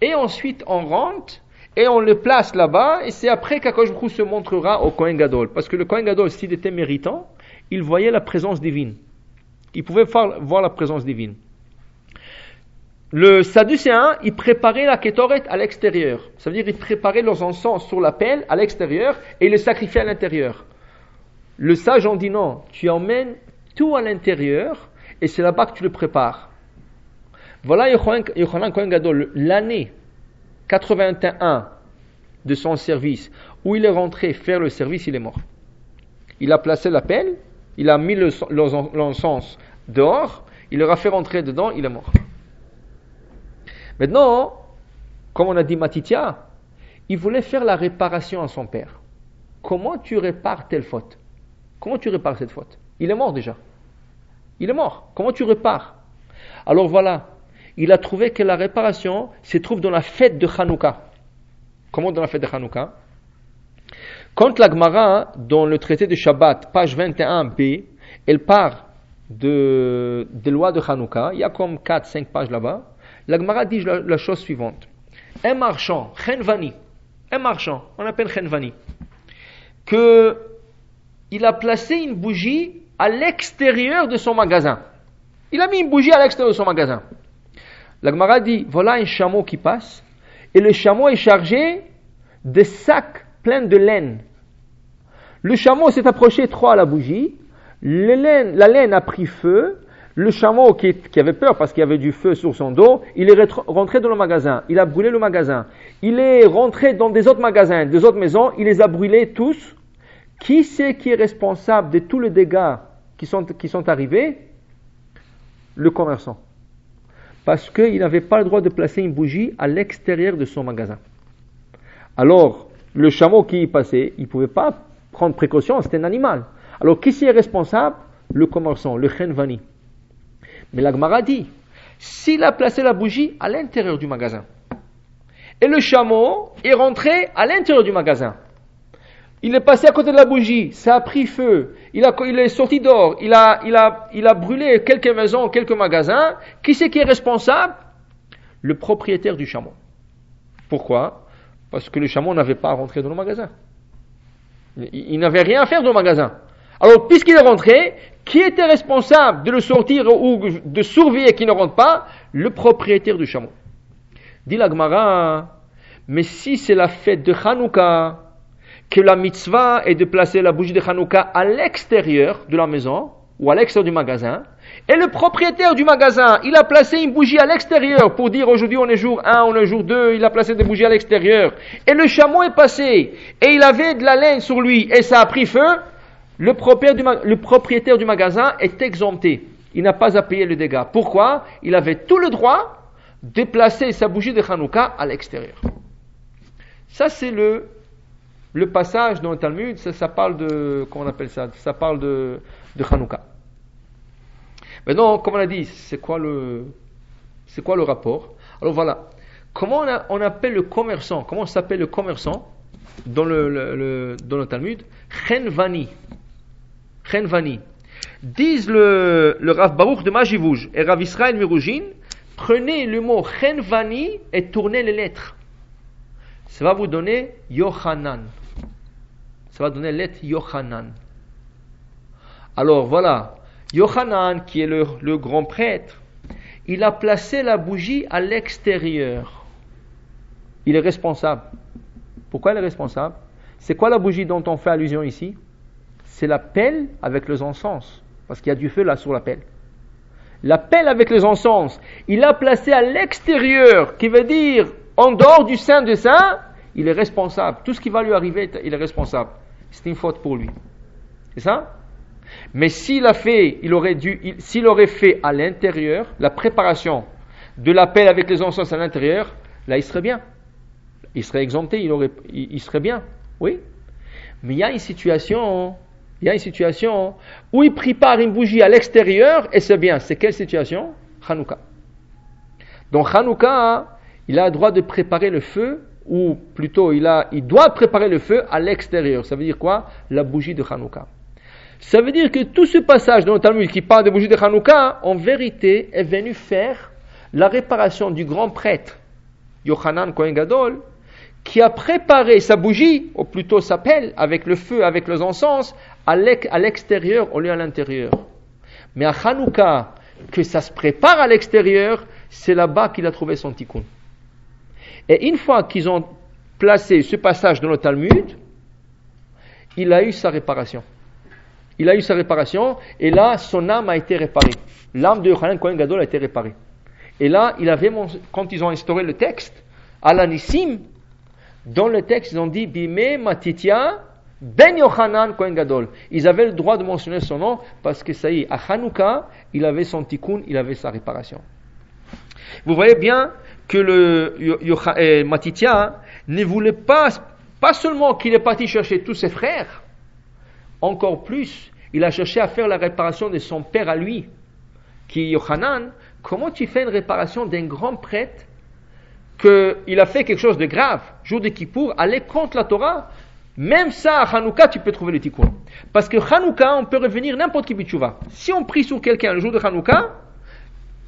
et ensuite on rentre et on le place là-bas, et c'est après qu'Akadosh se montrera au Kohen Gadol. Parce que le Kohen Gadol, s'il était méritant, il voyait la présence divine. Il pouvait voir la présence divine. Le Sadducéen, il préparait la Ketoret à l'extérieur. Ça veut dire il préparait leurs encens sur la pelle à l'extérieur et il les sacrifiait à l'intérieur. Le sage en dit non, tu emmènes tout à l'intérieur et c'est là-bas que tu le prépares. Voilà Yochanan Gadol, l'année 81 de son service, où il est rentré faire le service, il est mort. Il a placé la pelle, il a mis l'encens dehors, il leur a fait rentrer dedans, il est mort. Maintenant, comme on a dit Matitia, il voulait faire la réparation à son père. Comment tu répares telle faute? Comment tu répares cette faute? Il est mort déjà. Il est mort. Comment tu répares Alors voilà, il a trouvé que la réparation se trouve dans la fête de Hanouka. Comment dans la fête de Hanouka Quand la Gemara, dans le traité de Shabbat, page 21b, elle part de, des lois de Hanouka, il y a comme 4-5 pages là-bas, la Gemara dit la, chose suivante. Un marchand, Chenvani, un marchand, on appelle Chenvani, que il a placé une bougie à l'extérieur de son magasin. Il a mis une bougie à l'extérieur de son magasin. La Gemara dit, voilà un chameau qui passe, et le chameau est chargé de sacs pleins de laine. Le chameau s'est approché trop à la bougie, la laine a pris feu, le chameau qui, avait peur parce qu'il y avait du feu sur son dos, il est rentré dans le magasin, il a brûlé le magasin. Il est rentré dans des autres magasins, des autres maisons, il les a brûlés tous. Qui c'est qui est responsable de tous les dégâts qui sont, qui sont arrivés? Le commerçant parce qu'il n'avait pas le droit de placer une bougie à l'extérieur de son magasin. Alors, le chameau qui y passait, il ne pouvait pas prendre précaution, c'était un animal. Alors, qui est responsable? Le commerçant, le chenvani. Mais l'Agmara dit, s'il a placé la bougie à l'intérieur du magasin, et le chameau est rentré à l'intérieur du magasin, il est passé à côté de la bougie, ça a pris feu, il, a, il est sorti dehors, il a, il, a, il a brûlé quelques maisons, quelques magasins. Qui c'est qui est responsable? Le propriétaire du chameau. Pourquoi? Parce que le chameau n'avait pas à rentrer dans le magasin. Il, n'avait rien à faire dans le magasin. Alors, puisqu'il est rentré, qui était responsable de le sortir ou de surveiller qu'il ne rentre pas? Le propriétaire du chameau. Dit l'Agmara, mais si c'est la fête de Hanouka, que la mitzvah est de placer la bougie de Hanouka à l'extérieur de la maison ou à l'extérieur du magasin. Et le propriétaire du magasin, il a placé une bougie à l'extérieur pour dire aujourd'hui on est jour 1, on est jour 2, il a placé des bougies à l'extérieur. Et le chameau est passé et il avait de la laine sur lui et ça a pris feu. Le propriétaire du, le propriétaire du magasin est exempté. Il n'a pas à payer le dégât. Pourquoi? Il avait tout le droit de placer sa bougie de Hanouka à l'extérieur. Ça, c'est le le passage dans le Talmud, ça, parle de, comment on appelle ça? Ça parle de, de Hanouka. Maintenant, comme on a dit, c'est quoi le, c'est quoi le rapport? Alors voilà. Comment on, appelle le commerçant Comment s'appelle le commerçant dans le, dans le Talmud? Chenvani. Chenvani. Disent le, le Rav Baruch de Majivouj et Rav Israël Miroujin, prenez le mot Chenvani et tournez les lettres. Ça va vous donner Yohanan ça va donner l'être Yohanan. Alors voilà, Yohanan, qui est le, grand prêtre, il a placé la bougie à l'extérieur. Il est responsable. Pourquoi il est responsable? C'est quoi la bougie dont on fait allusion ici? C'est la pelle avec les encens, parce qu'il y a du feu là sur la pelle. La pelle avec les encens, il a placé à l'extérieur, qui veut dire en dehors du sein de saint, il est responsable. Tout ce qui va lui arriver, il est responsable c'est une faute pour lui. C'est ça? Mais s'il a fait, il aurait dû, s'il aurait fait à l'intérieur la préparation de l'appel avec les encens à l'intérieur, là il serait bien. Il serait exempté, il, serait bien. Oui. Mais il y a une situation, il y a une situation où il prépare une bougie à l'extérieur et c'est bien. C'est quelle situation? Hanouka. Donc Hanouka, il a le droit de préparer le feu ou plutôt il, a, il doit préparer le feu à l'extérieur. Ça veut dire quoi? La bougie de Hanouka. Ça veut dire que tout ce passage dans le Talmud qui parle des bougies de Hanouka, en vérité, est venu faire la réparation du grand prêtre, Yohanan Kohen Gadol, qui a préparé sa bougie, ou plutôt sa pelle, avec le feu, avec les encens, à l'extérieur au lieu à l'intérieur. Mais à Hanouka, que ça se prépare à l'extérieur, c'est là-bas qu'il a trouvé son tikkun. Et une fois qu'ils ont placé ce passage dans le Talmud, il a eu sa réparation. Il a eu sa réparation, et là, son âme a été réparée. L'âme de Yohanan Kohen Gadol a été réparée. Et là, il avait, quand ils ont instauré le texte, à l'anissim, dans le texte, ils ont dit Bime Matitia Ben Yohanan Kohen Gadol. Ils avaient le droit de mentionner son nom parce que ça y est, à Hanouka, il avait son tikkun, il avait sa réparation. Vous voyez bien que le euh, Matitia ne voulait pas, pas seulement qu'il est parti chercher tous ses frères, encore plus, il a cherché à faire la réparation de son père à lui, qui est Yohanan. Comment tu fais une réparation d'un grand prêtre qu'il a fait quelque chose de grave, jour de Kippour, aller contre la Torah même ça, à Hanouka, tu peux trouver le tikkun. Parce que Hanouka, on peut revenir n'importe qui bitchouva. Si on prie sur quelqu'un le jour de Hanouka,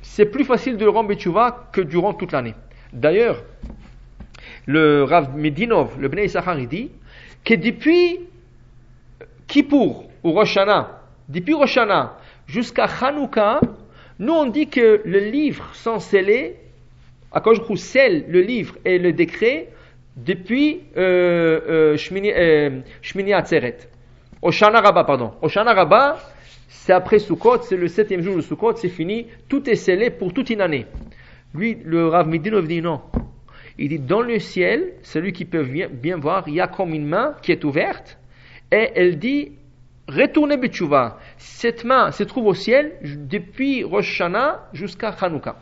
c'est plus facile de le rendre bitchouva que durant toute l'année. D'ailleurs, le Rav Medinov, le Bnei Issachar, il dit que depuis Kippour ou Roshana, depuis Roshana jusqu'à Hanouka, nous on dit que le livre sans sceller, à cause de scelle le livre et le décret depuis euh, euh, Shmini, euh, Shmini Atzeret. Oshana Rabba, pardon. Oshana Rabba, c'est après Sukkot, c'est le septième jour de Sukkot, c'est fini, tout est scellé pour toute une année. Lui, le Rav Midinov dit non. Il dit dans le ciel, celui qui peut bien, voir, il y a comme une main qui est ouverte, et elle dit retournez Betchouva. Cette main se trouve au ciel depuis Rosh jusqu'à Hanouka.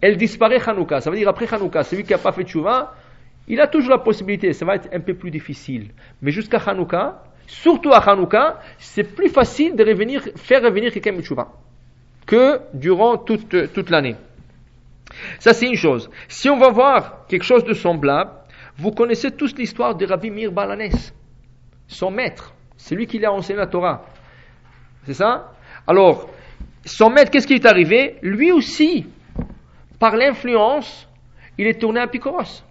Elle disparaît Hanouka. Ça veut dire après Hanouka, celui qui n'a pas fait Tchouva, il a toujours la possibilité, ça va être un peu plus difficile. Mais jusqu'à Hanouka, surtout à Hanouka, c'est plus facile de revenir, faire revenir quelqu'un que durant toute, toute l'année. Ça, c'est une chose. Si on va voir quelque chose de semblable, vous connaissez tous l'histoire de Rabbi Mir Balanes, son maître. C'est lui qui l'a enseigné la Torah. C'est ça? Alors, son maître, qu'est-ce qui est arrivé? Lui aussi, par l'influence, il est tourné à Picoros.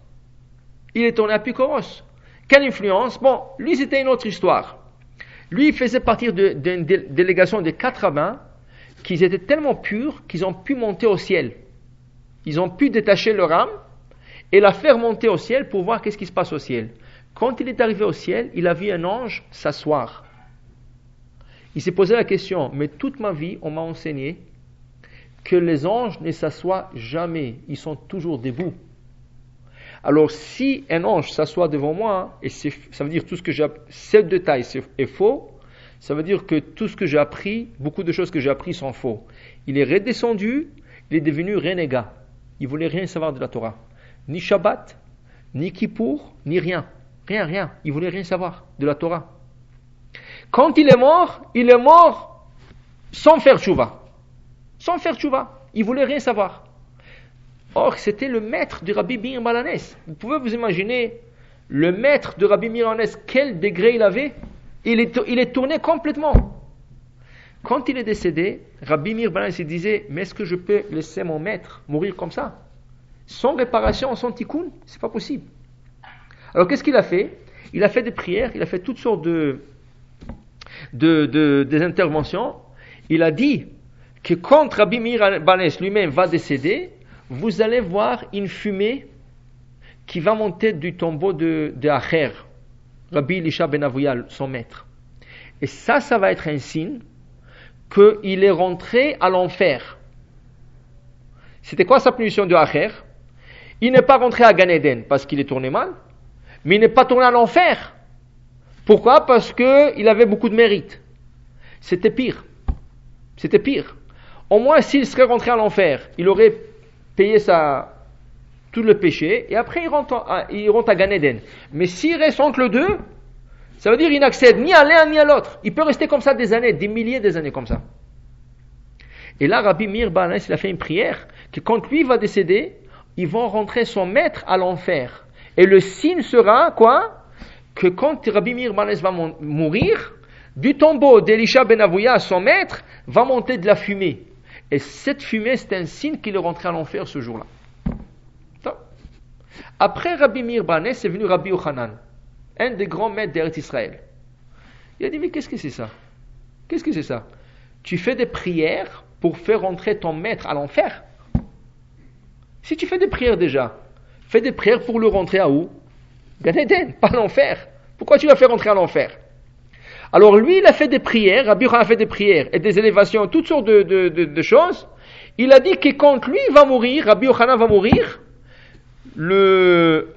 Il est tourné à Picoros. Quelle influence? Bon, lui, c'était une autre histoire. Lui, faisait partie d'une délégation de 80 qui étaient tellement purs qu'ils ont pu monter au ciel. Ils ont pu détacher leur âme et la faire monter au ciel pour voir qu'est-ce qui se passe au ciel. Quand il est arrivé au ciel, il a vu un ange s'asseoir. Il s'est posé la question, mais toute ma vie, on m'a enseigné que les anges ne s'assoient jamais, ils sont toujours debout. Alors si un ange s'assoit devant moi, et ça veut dire tout ce que j'ai ce détail est faux, ça veut dire que tout ce que j'ai appris, beaucoup de choses que j'ai appris sont faux. Il est redescendu, il est devenu renégat. Il voulait rien savoir de la Torah. Ni Shabbat, ni Kippour, ni rien. Rien, rien. Il voulait rien savoir de la Torah. Quand il est mort, il est mort sans faire tchouva. Sans faire tchouva. Il voulait rien savoir. Or, c'était le maître de Rabbi Mir Malanes. Vous pouvez vous imaginer le maître de Rabbi Mir Malanes, quel degré il avait? Il est, il est tourné complètement. Quand il est décédé, Rabbi Mir disait Mais est-ce que je peux laisser mon maître mourir comme ça? Sans réparation, sans tikkun? C'est pas possible. Alors qu'est-ce qu'il a fait? Il a fait des prières, il a fait toutes sortes de, de, des interventions. Il a dit que quand Rabbi Mir lui-même va décéder, vous allez voir une fumée qui va monter du tombeau de, de Acher, Rabbi Elisha Ben Avouyal, son maître. Et ça, ça va être un signe qu'il est rentré à l'enfer. C'était quoi sa punition de Acher? Il n'est pas rentré à Gan Eden parce qu'il est tourné mal mais il n'est pas tourné à l'enfer. Pourquoi? Parce qu'il avait beaucoup de mérite. C'était pire. C'était pire. Au moins, s'il serait rentré à l'enfer, il aurait payé sa, tout le péché, et après il rentre, à, il rentre à Gan Eden. Mais s'il reste entre les deux, ça veut dire qu'il n'accède ni à l'un ni à l'autre. Il peut rester comme ça des années, des milliers d'années comme ça. Et là, Rabbi Mir il a fait une prière que quand lui va décéder, ils vont rentrer son maître à l'enfer. Et le signe sera quoi? Que quand Rabbi Mir va mourir, du tombeau d'Elisha ben Avouya, son maître, va monter de la fumée. Et cette fumée, c'est un signe qu'il est rentré à l'enfer ce jour-là. Après Rabbi Mirbanes, c'est venu Rabbi Yochanan, un des grands maîtres d'Eretz Israël. Il a dit, mais qu'est-ce que c'est ça? Qu'est-ce que c'est ça? Tu fais des prières pour faire rentrer ton maître à l'enfer Si tu fais des prières déjà, fais des prières pour le rentrer à où? Gan Eden, pas l'enfer. Pourquoi tu vas faire rentrer à l'enfer? Alors lui, il a fait des prières, Rabbi a fait des prières et des élévations, toutes sortes de, choses. Il a dit que quand lui va mourir, Rabbi Yochanan va mourir,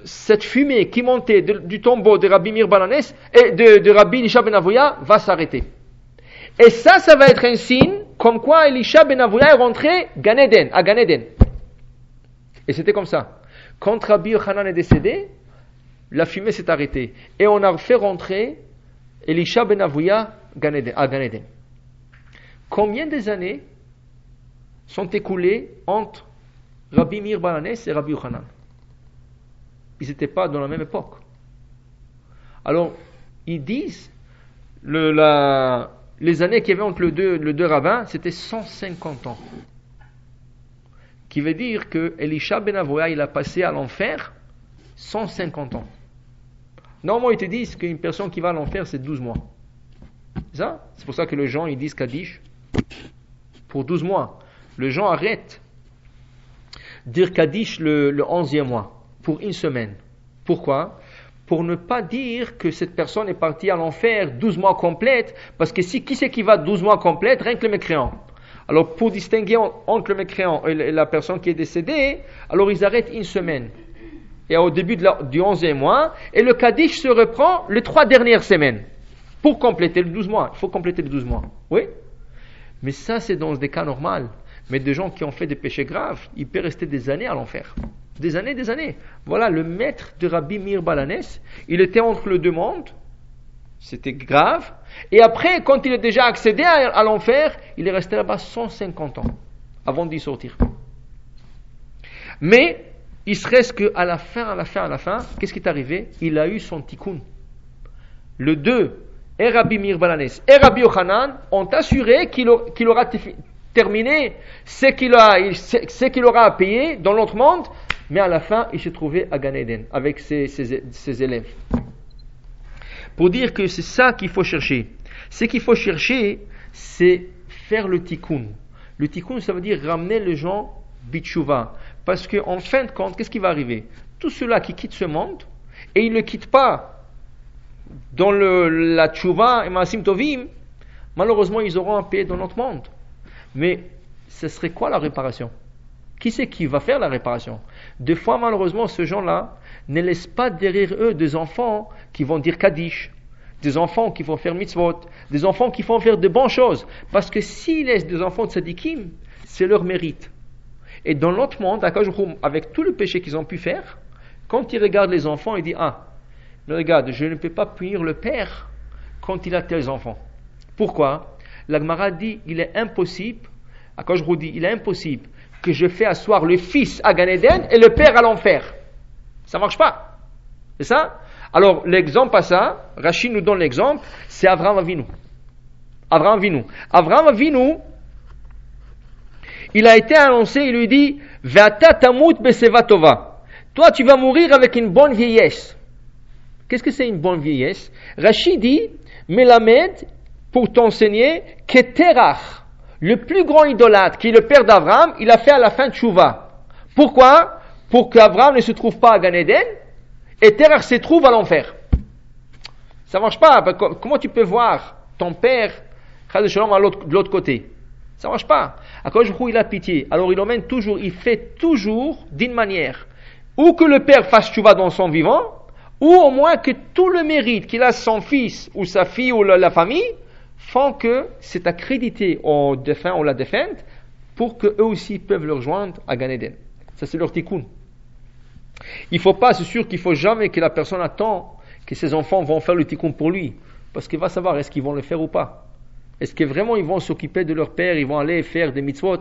cette fumée qui montait du tombeau de Rabbi Mir Balanes et de, Rabbi Elisha Ben va s'arrêter. Et ça, ça va être un signe comme quoi Elisha Ben est rentré Ganeden, à Ganeden. Et c'était comme ça. Quand Rabbi Yochanan est décédé, la fumée s'est arrêtée. Et on a fait rentrer Elisha ben Avouya à Ganeden. Combien des années sont écoulées entre Rabbi Mir Balanes et Rabbi Yochanan? Ils n'étaient pas dans la même époque. Alors, ils disent, le, les années qu'il y avait entre les deux, le deux rabbins, c'était 150 ans. Qui veut dire que Elisha ben Avouya, il a passé à l'enfer 150 ans. Normalement, ils te disent qu'une personne qui va à l'enfer, c'est 12 mois. Ça? C'est pour ça que les gens, ils disent Kaddish pour 12 mois. Les gens arrêtent dire Kaddish le, le 11e mois, pour une semaine. Pourquoi? Pour ne pas dire que cette personne est partie à l'enfer 12 mois complètes, parce que si, qui c'est qui va 12 mois complètes Rien que le mécréant. Alors, pour distinguer entre le mécréant et la personne qui est décédée, alors ils arrêtent une semaine et au début du 11e mois, et le Kaddish se reprend les trois dernières semaines pour compléter le 12 mois. Il faut compléter le 12 mois. Oui Mais ça, c'est dans des cas normaux. Mais des gens qui ont fait des péchés graves, ils peuvent rester des années à l'enfer. Des années, des années. Voilà, le maître de Rabbi Mir Balanes, il était entre le deux mondes, c'était grave, et après, quand il est déjà accédé à l'enfer, il est resté là-bas 150 ans, avant d'y sortir. Mais, il serait qu'à la fin, à la fin, à la fin, qu'est-ce qui est arrivé? Il a eu son tikkun. Le deux, et Rabbi Mir Balanes et Rabbi Yochanan ont assuré qu'il aura terminé ce qu'il aura à payer dans l'autre monde, mais à la fin, il se trouvait à Gan Eden avec ses, ses élèves. Pour dire que c'est ça qu'il faut chercher. Ce qu'il faut chercher, c'est faire le tikkun. Le tikkun, ça veut dire ramener les gens bitchouva. Parce qu'en fin de compte, qu'est-ce qui va arriver? Tous ceux-là qui quittent ce monde, et ils ne quittent pas dans le, la tchouva et masim tovim, malheureusement, ils auront un payer dans notre monde. Mais ce serait quoi la réparation? Qui c'est qui va faire la réparation? Des fois, malheureusement, ces gens-là ne laissent pas derrière eux des enfants qui vont dire Kaddish, des enfants qui vont faire mitzvot, des enfants qui vont faire de bonnes choses. Parce que s'ils laissent des enfants de sadikim, c'est leur mérite. Et dans l'autre monde, avec tout le péché qu'ils ont pu faire, quand ils regardent les enfants, ils disent Ah, regarde, je ne peux pas punir le père quand il a tels enfants. Pourquoi? L'Agmara dit Il est impossible, vous dit Il est impossible que je fais asseoir le fils à Gan et le père à l'enfer. Ça marche pas. C'est ça? Alors, l'exemple à ça, Rachid nous donne l'exemple, c'est Abraham Avinu. Abraham Avinu. Abraham Avinu, il a été annoncé, il lui dit, Toi, tu vas mourir avec une bonne vieillesse. Qu'est-ce que c'est une bonne vieillesse? Rachid dit, Melamed, pour t'enseigner, que Terach, le plus grand idolâtre, qui est le père d'Abraham, il a fait à la fin de Chouva. Pourquoi? Pour qu'Abraham ne se trouve pas à Gan Eden, et Terach se trouve à l'enfer. Ça marche pas. Comment tu peux voir ton père, de l'autre côté? Ça marche pas. À cause il a pitié. Alors il emmène toujours, il fait toujours d'une manière. Ou que le père fasse chouva dans son vivant, ou au moins que tout le mérite qu'il a son fils ou sa fille ou la, famille font que c'est accrédité au défunt ou la défunte pour qu'eux aussi peuvent le rejoindre à Gan Ça c'est leur tikkun. Il faut pas, c'est sûr qu'il faut jamais que la personne attend que ses enfants vont faire le tikkun pour lui. Parce qu'il va savoir est-ce qu'ils vont le faire ou pas. Est-ce que vraiment ils vont s'occuper de leur père, ils vont aller faire des mitzvot?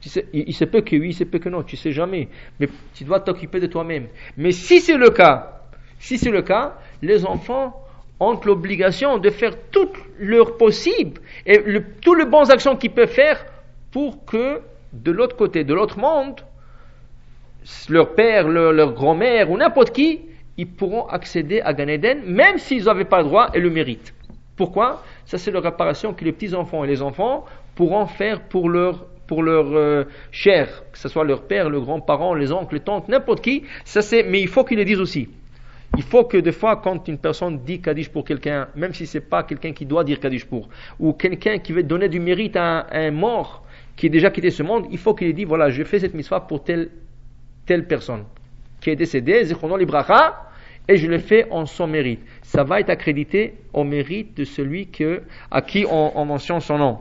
Tu sais, il, se peut que oui, il se peut que non, tu sais jamais. Mais tu dois t'occuper de toi-même. Mais si c'est le cas, si c'est le cas, les enfants ont l'obligation de faire tout leur possible et le, tout le bons actions qu'ils peuvent faire pour que de l'autre côté, de l'autre monde, leur père, leur, grand-mère ou n'importe qui, ils pourront accéder à Gan Eden, même s'ils n'avaient pas le droit et le mérite. Pourquoi? Ça, c'est la réparation que les petits-enfants et les enfants pourront faire pour leur, pour leur euh, chair, que ce soit leur père, leurs grands-parents, les oncles, les tantes, n'importe qui. Ça, c'est, mais il faut qu'ils le disent aussi. Il faut que des fois, quand une personne dit Kaddish pour quelqu'un, même si c'est pas quelqu'un qui doit dire Kaddish pour, ou quelqu'un qui veut donner du mérite à un, mort qui est déjà quitté ce monde, il faut qu'il dit voilà, je fais cette mitzvah pour telle, telle personne qui est décédée, Libracha, et je le fais en son mérite. Ça va être accrédité au mérite de celui que, à qui on, mentionne son nom.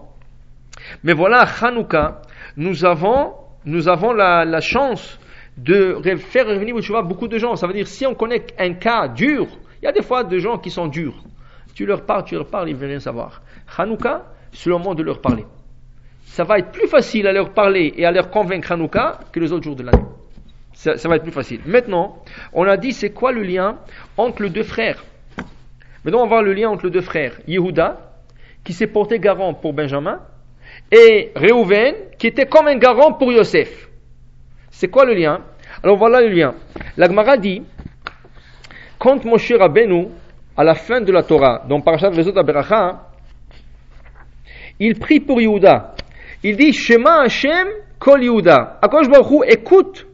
Mais voilà, Hanouka, nous avons, nous avons la, la chance de faire revenir beaucoup de gens. Ça veut dire, si on connaît un cas dur, il y a des fois des gens qui sont durs. Tu leur parles, tu leur parles, ils veulent rien savoir. Hanouka, c'est le moment de leur parler. Ça va être plus facile à leur parler et à leur convaincre Hanouka que les autres jours de l'année. Ça, va être plus facile. Maintenant, on a dit c'est quoi le lien entre les deux frères? Maintenant, on va voir le lien entre les deux frères. Yehuda, qui s'est porté garant pour Benjamin, et Reuven, qui était comme un garant pour Yosef. C'est quoi le lien? Alors voilà le lien. L'Agmara dit, quand Moshe Rabbeinu, à la fin de la Torah, dans Parashat Vezot Aberacha, il prie pour Yehuda. Il dit, Shema Hashem kol Yehuda. Akosh Baruch écoute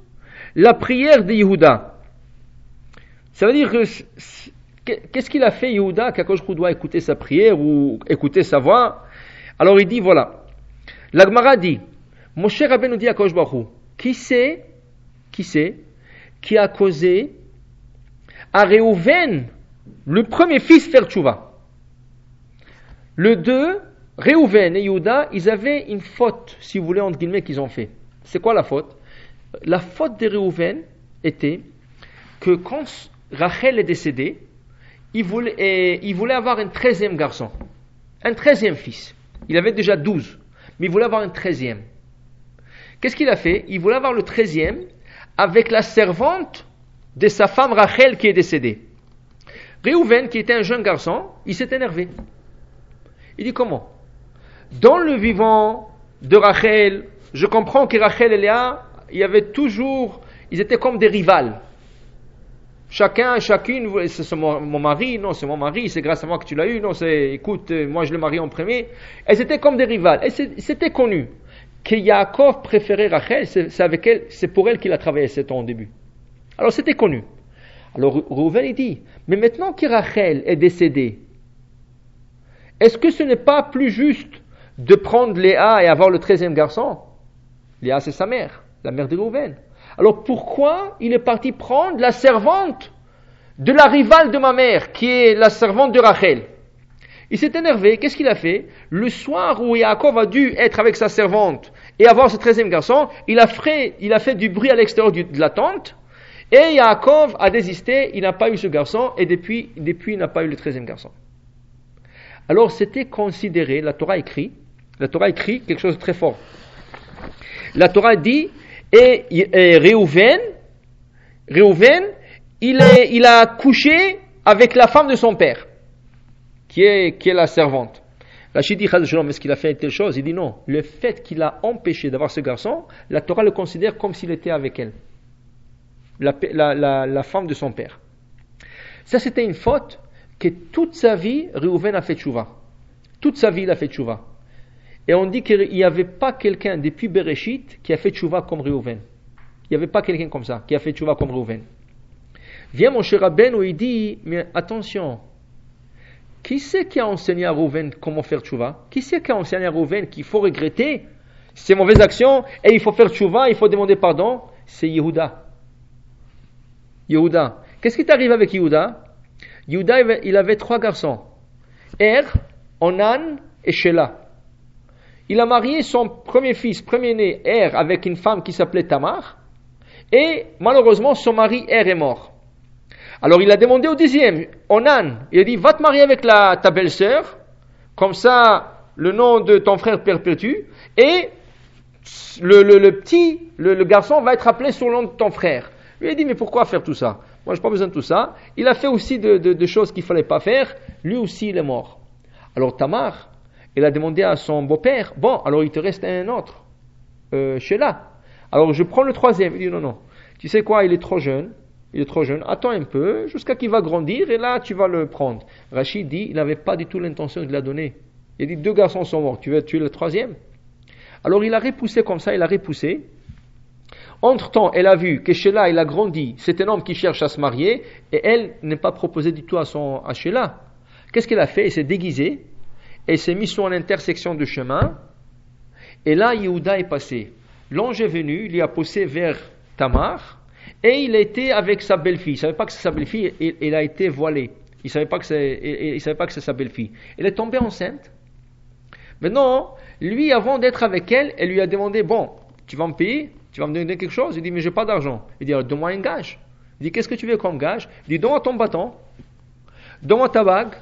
la prière de Yehuda. Ça veut dire que qu'est-ce qu'il a fait Yehuda qu'Akosh doit écouter sa prière ou écouter sa voix? Alors il dit voilà. L'Agmara dit Moshe Rabbeinu dit à qui c'est qui c'est qui a causé à Réhouven le premier fils faire tchouva? Le deux, Réhouven et Yehuda, ils avaient une faute, si vous voulez, entre guillemets, qu'ils ont fait. C'est quoi la faute? La faute de Réhouven était que quand Rachel est décédée, il voulait, il voulait avoir un treizième garçon, un treizième fils. Il avait déjà douze, mais il voulait avoir un treizième. Qu'est-ce qu'il a fait? Il voulait avoir le treizième avec la servante de sa femme Rachel qui est décédée. Réhouven, qui était un jeune garçon, il s'est énervé. Il dit comment? Dans le vivant de Rachel, je comprends que Rachel et Léa il y avait toujours, ils étaient comme des rivales. Chacun, chacune, c'est mon, mari, non, c'est mon mari, c'est grâce à moi que tu l'as eu, non, c'est, écoute, euh, moi je le marie en premier. Elles étaient comme des rivales. Et c'était connu que Yaakov préférait Rachel, c'est avec elle, c'est pour elle qu'il a travaillé sept ans au début. Alors c'était connu. Alors Rouven il dit, mais maintenant que Rachel est décédée, est-ce que ce n'est pas plus juste de prendre Léa et avoir le treizième garçon? Léa c'est sa mère la mère de Rouven. Alors pourquoi il est parti prendre la servante de la rivale de ma mère, qui est la servante de Rachel? Il s'est énervé, qu'est-ce qu'il a fait? Le soir où Yaakov a dû être avec sa servante et avoir ce treizième garçon, il a fait, il a fait du bruit à l'extérieur de la tente, et Yaakov a désisté, il n'a pas eu ce garçon, et depuis, depuis il n'a pas eu le treizième garçon. Alors c'était considéré, la Torah écrit, la Torah écrit quelque chose de très fort. La Torah dit et, et Réhouven, il, il a couché avec la femme de son père, qui est, qui est la servante. La dit, est-ce qu'il a fait telle chose? Il dit non. Le fait qu'il a empêché d'avoir ce garçon, la Torah le considère comme s'il était avec elle. La, la, femme de son père. Ça, c'était une faute que toute sa vie, Réhouven a fait tchouva. Toute sa vie, il a fait tchouva. Et on dit qu'il n'y avait pas quelqu'un depuis Bereshit qui a fait tchouva comme Reuven. Il n'y avait pas quelqu'un comme ça qui a fait tchouva comme Reuven. Vient mon cher Ben où il dit, mais attention, qui c'est qui a enseigné à Reuven comment faire tchouva? Qui c'est qui a enseigné à Reuven qu'il faut regretter ses mauvaises actions et il faut faire tchouva, il faut demander pardon? C'est Yehuda. Yehuda. Qu'est-ce qui t'arrive avec Yehuda? Yehuda, il avait trois garçons. Er, Onan et Shelah. Il a marié son premier fils, premier-né, Er, avec une femme qui s'appelait Tamar, et malheureusement son mari Er est mort. Alors il a demandé au dixième, Onan, il a dit, va te marier avec la, ta belle-sœur, comme ça le nom de ton frère perpétue, et le, petit, le, garçon va être appelé sous le nom de ton frère. Il a dit, mais pourquoi faire tout ça? Moi j'ai pas besoin de tout ça. Il a fait aussi de, choses qu'il fallait pas faire, lui aussi il est mort. Alors Tamar, il a demandé à son beau-père, bon, alors il te reste un autre, euh, Sheila. Alors je prends le troisième. Il dit non, non, tu sais quoi, il est trop jeune, il est trop jeune, attends un peu, jusqu'à qu'il va grandir, et là tu vas le prendre. Rachid dit, il n'avait pas du tout l'intention de la donner. Il dit, deux garçons sont morts, tu veux tuer le troisième? Alors il a repoussé comme ça, il a repoussé. Entre-temps, elle a vu que Sheila, il a grandi, c'est un homme qui cherche à se marier, et elle n'est pas proposé du tout à, son, à Sheila. Qu'est-ce qu'elle a fait? Elle s'est déguisée, elle s'est mise sur une intersection de chemin, et là, Yehuda est passé. L'ange est venu, il a poussé vers Tamar, et il était avec sa belle-fille. Il ne savait pas que c'est sa belle-fille, il, a été voilé. Il ne savait pas que c'est, savait pas que c'est sa belle-fille. Elle est tombée enceinte. Maintenant, lui, avant d'être avec elle, elle lui a demandé, bon, tu vas me payer? Tu vas me donner quelque chose? Il dit, mais j'ai pas d'argent. Il dit, donne-moi un gage. Il dit, qu'est-ce que tu veux comme gage? Il dit, donne-moi ton bâton, donne-moi ta bague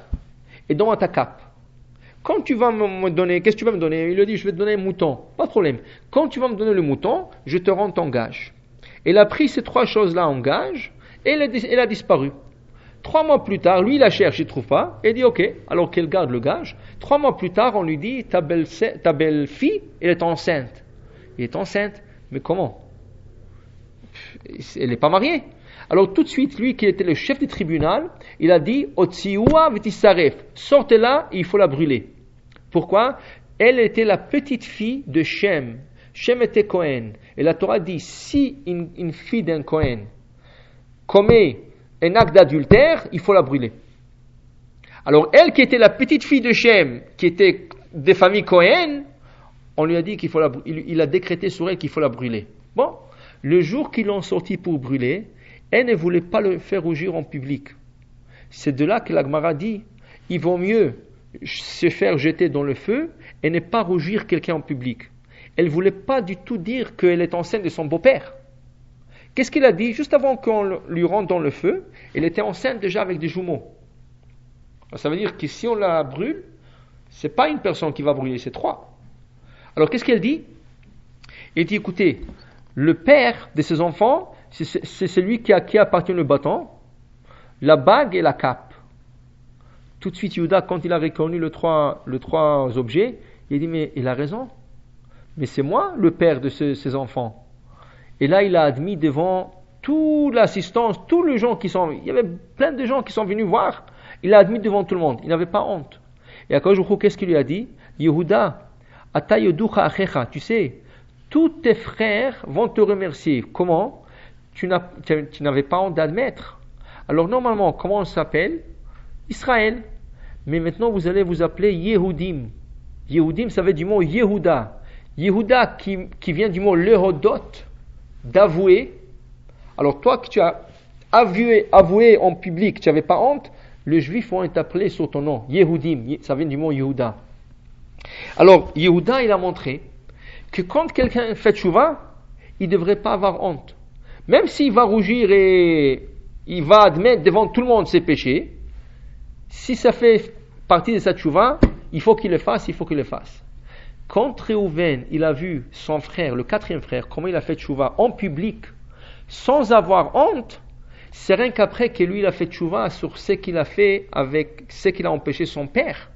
et donne-moi ta cape. Quand tu vas me donner, qu'est-ce que tu vas me donner? Il lui dit, je vais te donner un mouton. Pas de problème. Quand tu vas me donner le mouton, je te rends ton gage. Elle a pris ces trois choses-là en gage et elle a, disparu. Trois mois plus tard, lui, il la cherche, il ne trouve pas, et dit ok, alors qu'elle garde le gage. Trois mois plus tard, on lui dit ta belle, ta belle fille, elle est enceinte. Elle est enceinte, mais comment? Elle n'est pas mariée. Alors tout de suite, lui qui était le chef du tribunal, il a dit sortez là, il faut la brûler. Pourquoi? Elle était la petite fille de Shem. Shem était Cohen. Et la Torah dit, si une, fille d'un Cohen commet un acte d'adultère, il faut la brûler. Alors elle qui était la petite fille de Shem, qui était des familles Cohen, on lui a dit qu'il faut la, il, a décrété sur elle qu'il faut la brûler. Bon, le jour qu'ils l'ont sorti pour brûler, elle ne voulait pas le faire rougir en public. C'est de là que l'Agmara dit, il vaut mieux se faire jeter dans le feu et ne pas rougir quelqu'un en public elle ne voulait pas du tout dire qu'elle est enceinte de son beau-père. Qu'est-ce qu'il a dit Juste avant qu'on lui rentre dans le feu, elle était enceinte déjà avec des jumeaux. Ça veut dire que si on la brûle, c'est pas une personne qui va brûler, c'est trois. Alors qu'est-ce qu'elle dit? Elle dit écoutez, le père de ses enfants, c'est celui qui, a, qui appartient le bâton, la bague et la cape. Tout de suite, Yuda, quand il a reconnu les trois, les trois objets, il dit mais il a raison mais c'est moi le père de ces enfants. Et là, il a admis devant toute l'assistance, tous les gens qui sont, il y avait plein de gens qui sont venus voir, il a admis devant tout le monde, il n'avait pas honte. Et à Hu, qu'est-ce qu'il lui a dit? Yehuda, tu sais, tous tes frères vont te remercier. Comment? Tu n'avais pas honte d'admettre. Alors normalement, comment on s'appelle? Israël. Mais maintenant, vous allez vous appeler Yehudim. Yehudim, ça veut du mot Yehuda. Yehuda qui, vient du mot lehodot, d'avouer. Alors toi que tu as avoué, avoué en public, tu n'avais pas honte, le juif vont être appelés sur ton nom. Yehudim, ça vient du mot Yehuda. Alors Yehuda, il a montré que quand quelqu'un fait chouva, il ne devrait pas avoir honte. Même s'il va rougir et il va admettre devant tout le monde ses péchés, si ça fait partie de sa chouva, il faut qu'il le fasse, il faut qu'il le fasse. Quand Réhouven, il a vu son frère, le quatrième frère, comment il a fait tchouva en public, sans avoir honte, c'est rien qu'après que lui, il a fait tchouva sur ce qu'il a fait avec ce qu'il a empêché son père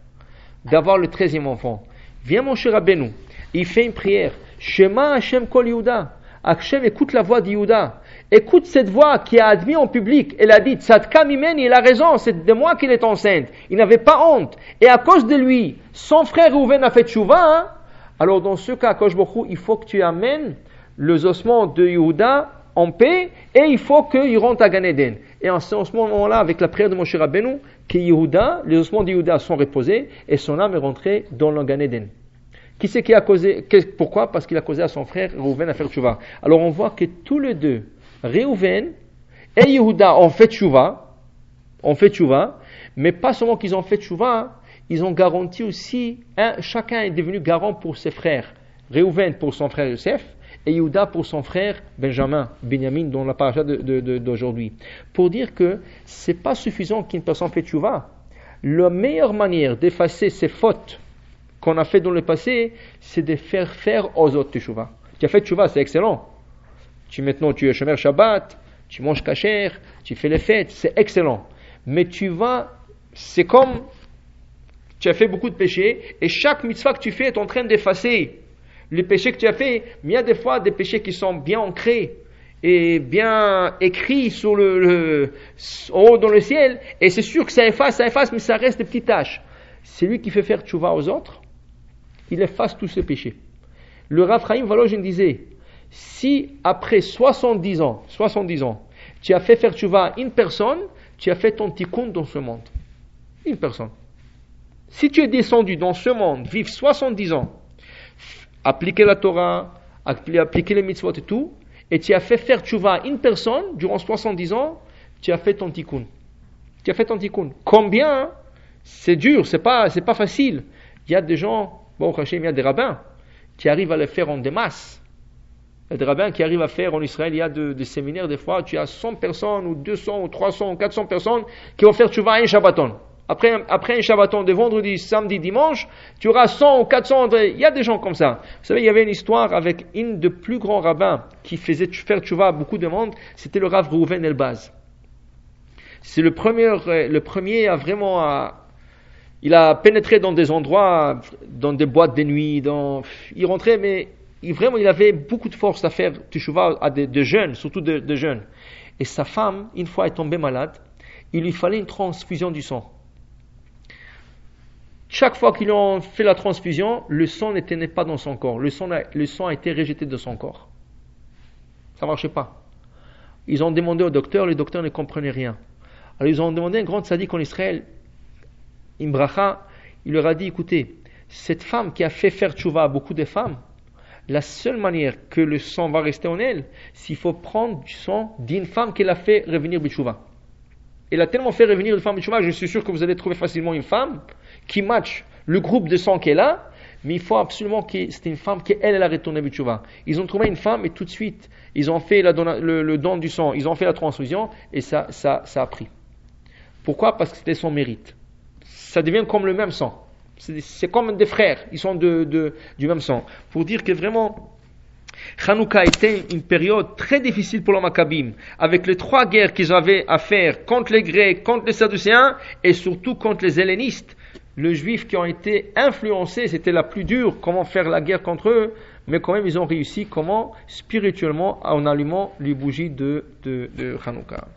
d'avoir le treizième enfant. Viens mon cher Abénou, il fait une prière. Shema Hashem Kol Yehuda. Hashem écoute la voix d'Yehuda. Écoute cette voix qui a admis en public. Elle a dit, Tzadka Mimeni, il a raison, c'est de moi qu'il est enceinte. Il n'avait pas honte. Et à cause de lui, son frère Rouven a fait tchouva, hein, alors dans ce cas, il faut que tu amènes les ossements de Yehuda en paix et il faut qu'il rentre à Ganeden. Et en ce moment-là, avec la prière de Moshe Rabbeinu, que Yehuda, les ossements de Yehuda sont reposés et son âme est rentrée dans le Ganeden. Qui c'est qui a causé Pourquoi? Parce qu'il a causé à son frère Reuven à faire tchouva. Alors on voit que tous les deux, Reuven et Yehuda ont fait tchouva, ont fait tchouva, mais pas seulement qu'ils ont fait tchouva, ils ont garanti aussi, chacun est devenu garant pour ses frères. Réhouven pour son frère Youssef et Yehuda pour son frère Benjamin, Benjamin, dont la paracha d'aujourd'hui. Pour dire que c'est pas suffisant qu'une personne fait tchouva. La meilleure manière d'effacer ces fautes qu'on a fait dans le passé, c'est de faire faire aux autres tchouva. Tu as fait tchouva, c'est excellent. Tu maintenant tu es Shomer Shabbat, tu manges cachère, tu fais les fêtes, c'est excellent. Mais tu vas, c'est comme tu as fait beaucoup de péchés et chaque mitzvah que tu fais est en train d'effacer les péchés que tu as fait. Mais il y a des fois des péchés qui sont bien ancrés et bien écrits sur le, le haut dans le ciel et c'est sûr que ça efface, ça efface, mais ça reste des petites taches. C'est lui qui fait faire tchouva aux autres, il efface tous ses péchés. Le Rav Chaim disait, si après 70 ans, 70 ans, tu as fait faire tchouva une personne, tu as fait ton tikkun dans ce monde. Une personne. Si tu es descendu dans ce monde, vivre 70 ans, appliquer la Torah, appliquer les mitzvot et tout, et tu as fait faire tchouva une personne durant 70 ans, tu as fait ton tikkun. Tu as fait ton tikkun. Combien C'est dur, c'est pas, c'est pas facile. Il y a des gens, bon, il y a des rabbins qui arrivent à le faire en des masses. A des rabbins qui arrivent à faire en Israël, il y a des séminaires, des fois, tu as 100 personnes, ou 200, ou 300, ou 400 personnes qui vont faire tchouva un Shabbaton. Après, un Shabbaton de vendredi, samedi, dimanche, tu auras 100 ou 400. Il y a des gens comme ça. Vous savez, il y avait une histoire avec une des plus grands rabbins qui faisait faire tchouva à beaucoup de monde. C'était le Rav Rouven Elbaz. C'est le premier, euh, le premier à vraiment à, il a pénétré dans des endroits, dans des boîtes de nuit, dans, il rentrait, mais vraiment, il avait beaucoup de force à faire tchouva à des, jeunes, surtout de jeunes. Et sa femme, une fois, est tombée malade. Il lui fallait une transfusion du sang. Chaque fois qu'ils ont fait la transfusion, le sang n'était pas dans son corps. Le sang, le sang a été rejeté de son corps. Ça ne marchait pas. Ils ont demandé au docteur, le docteur ne comprenait rien. Alors ils ont demandé à un grand sadique en Israël, Imbracha, il leur a dit, écoutez, cette femme qui a fait faire tchouva à beaucoup de femmes, la seule manière que le sang va rester en elle, c'est qu'il faut prendre du sang d'une femme qui l'a fait revenir Bichouva. Elle a tellement fait revenir une femme Bichouva, je suis sûr que vous allez trouver facilement une femme qui match le groupe de sang qu'elle a, mais il faut absolument que c'était une femme qui elle, a retourné Bichouva. Ils ont trouvé une femme et tout de suite, ils ont fait le, don du sang, ils ont fait la transfusion et ça, ça, ça a pris. Pourquoi? Parce que c'était son mérite. Ça devient comme le même sang. C'est comme des frères, ils sont du même sang. Pour dire que vraiment, Hanouka était une période très difficile pour les Maccabim, avec les trois guerres qu'ils avaient à faire contre les Grecs, contre les Sadducéens et surtout contre les Hellénistes les juifs qui ont été influencés, c'était la plus dure, comment faire la guerre contre eux, mais quand même ils ont réussi, comment spirituellement, en allumant les bougies de, de, de Hanouka.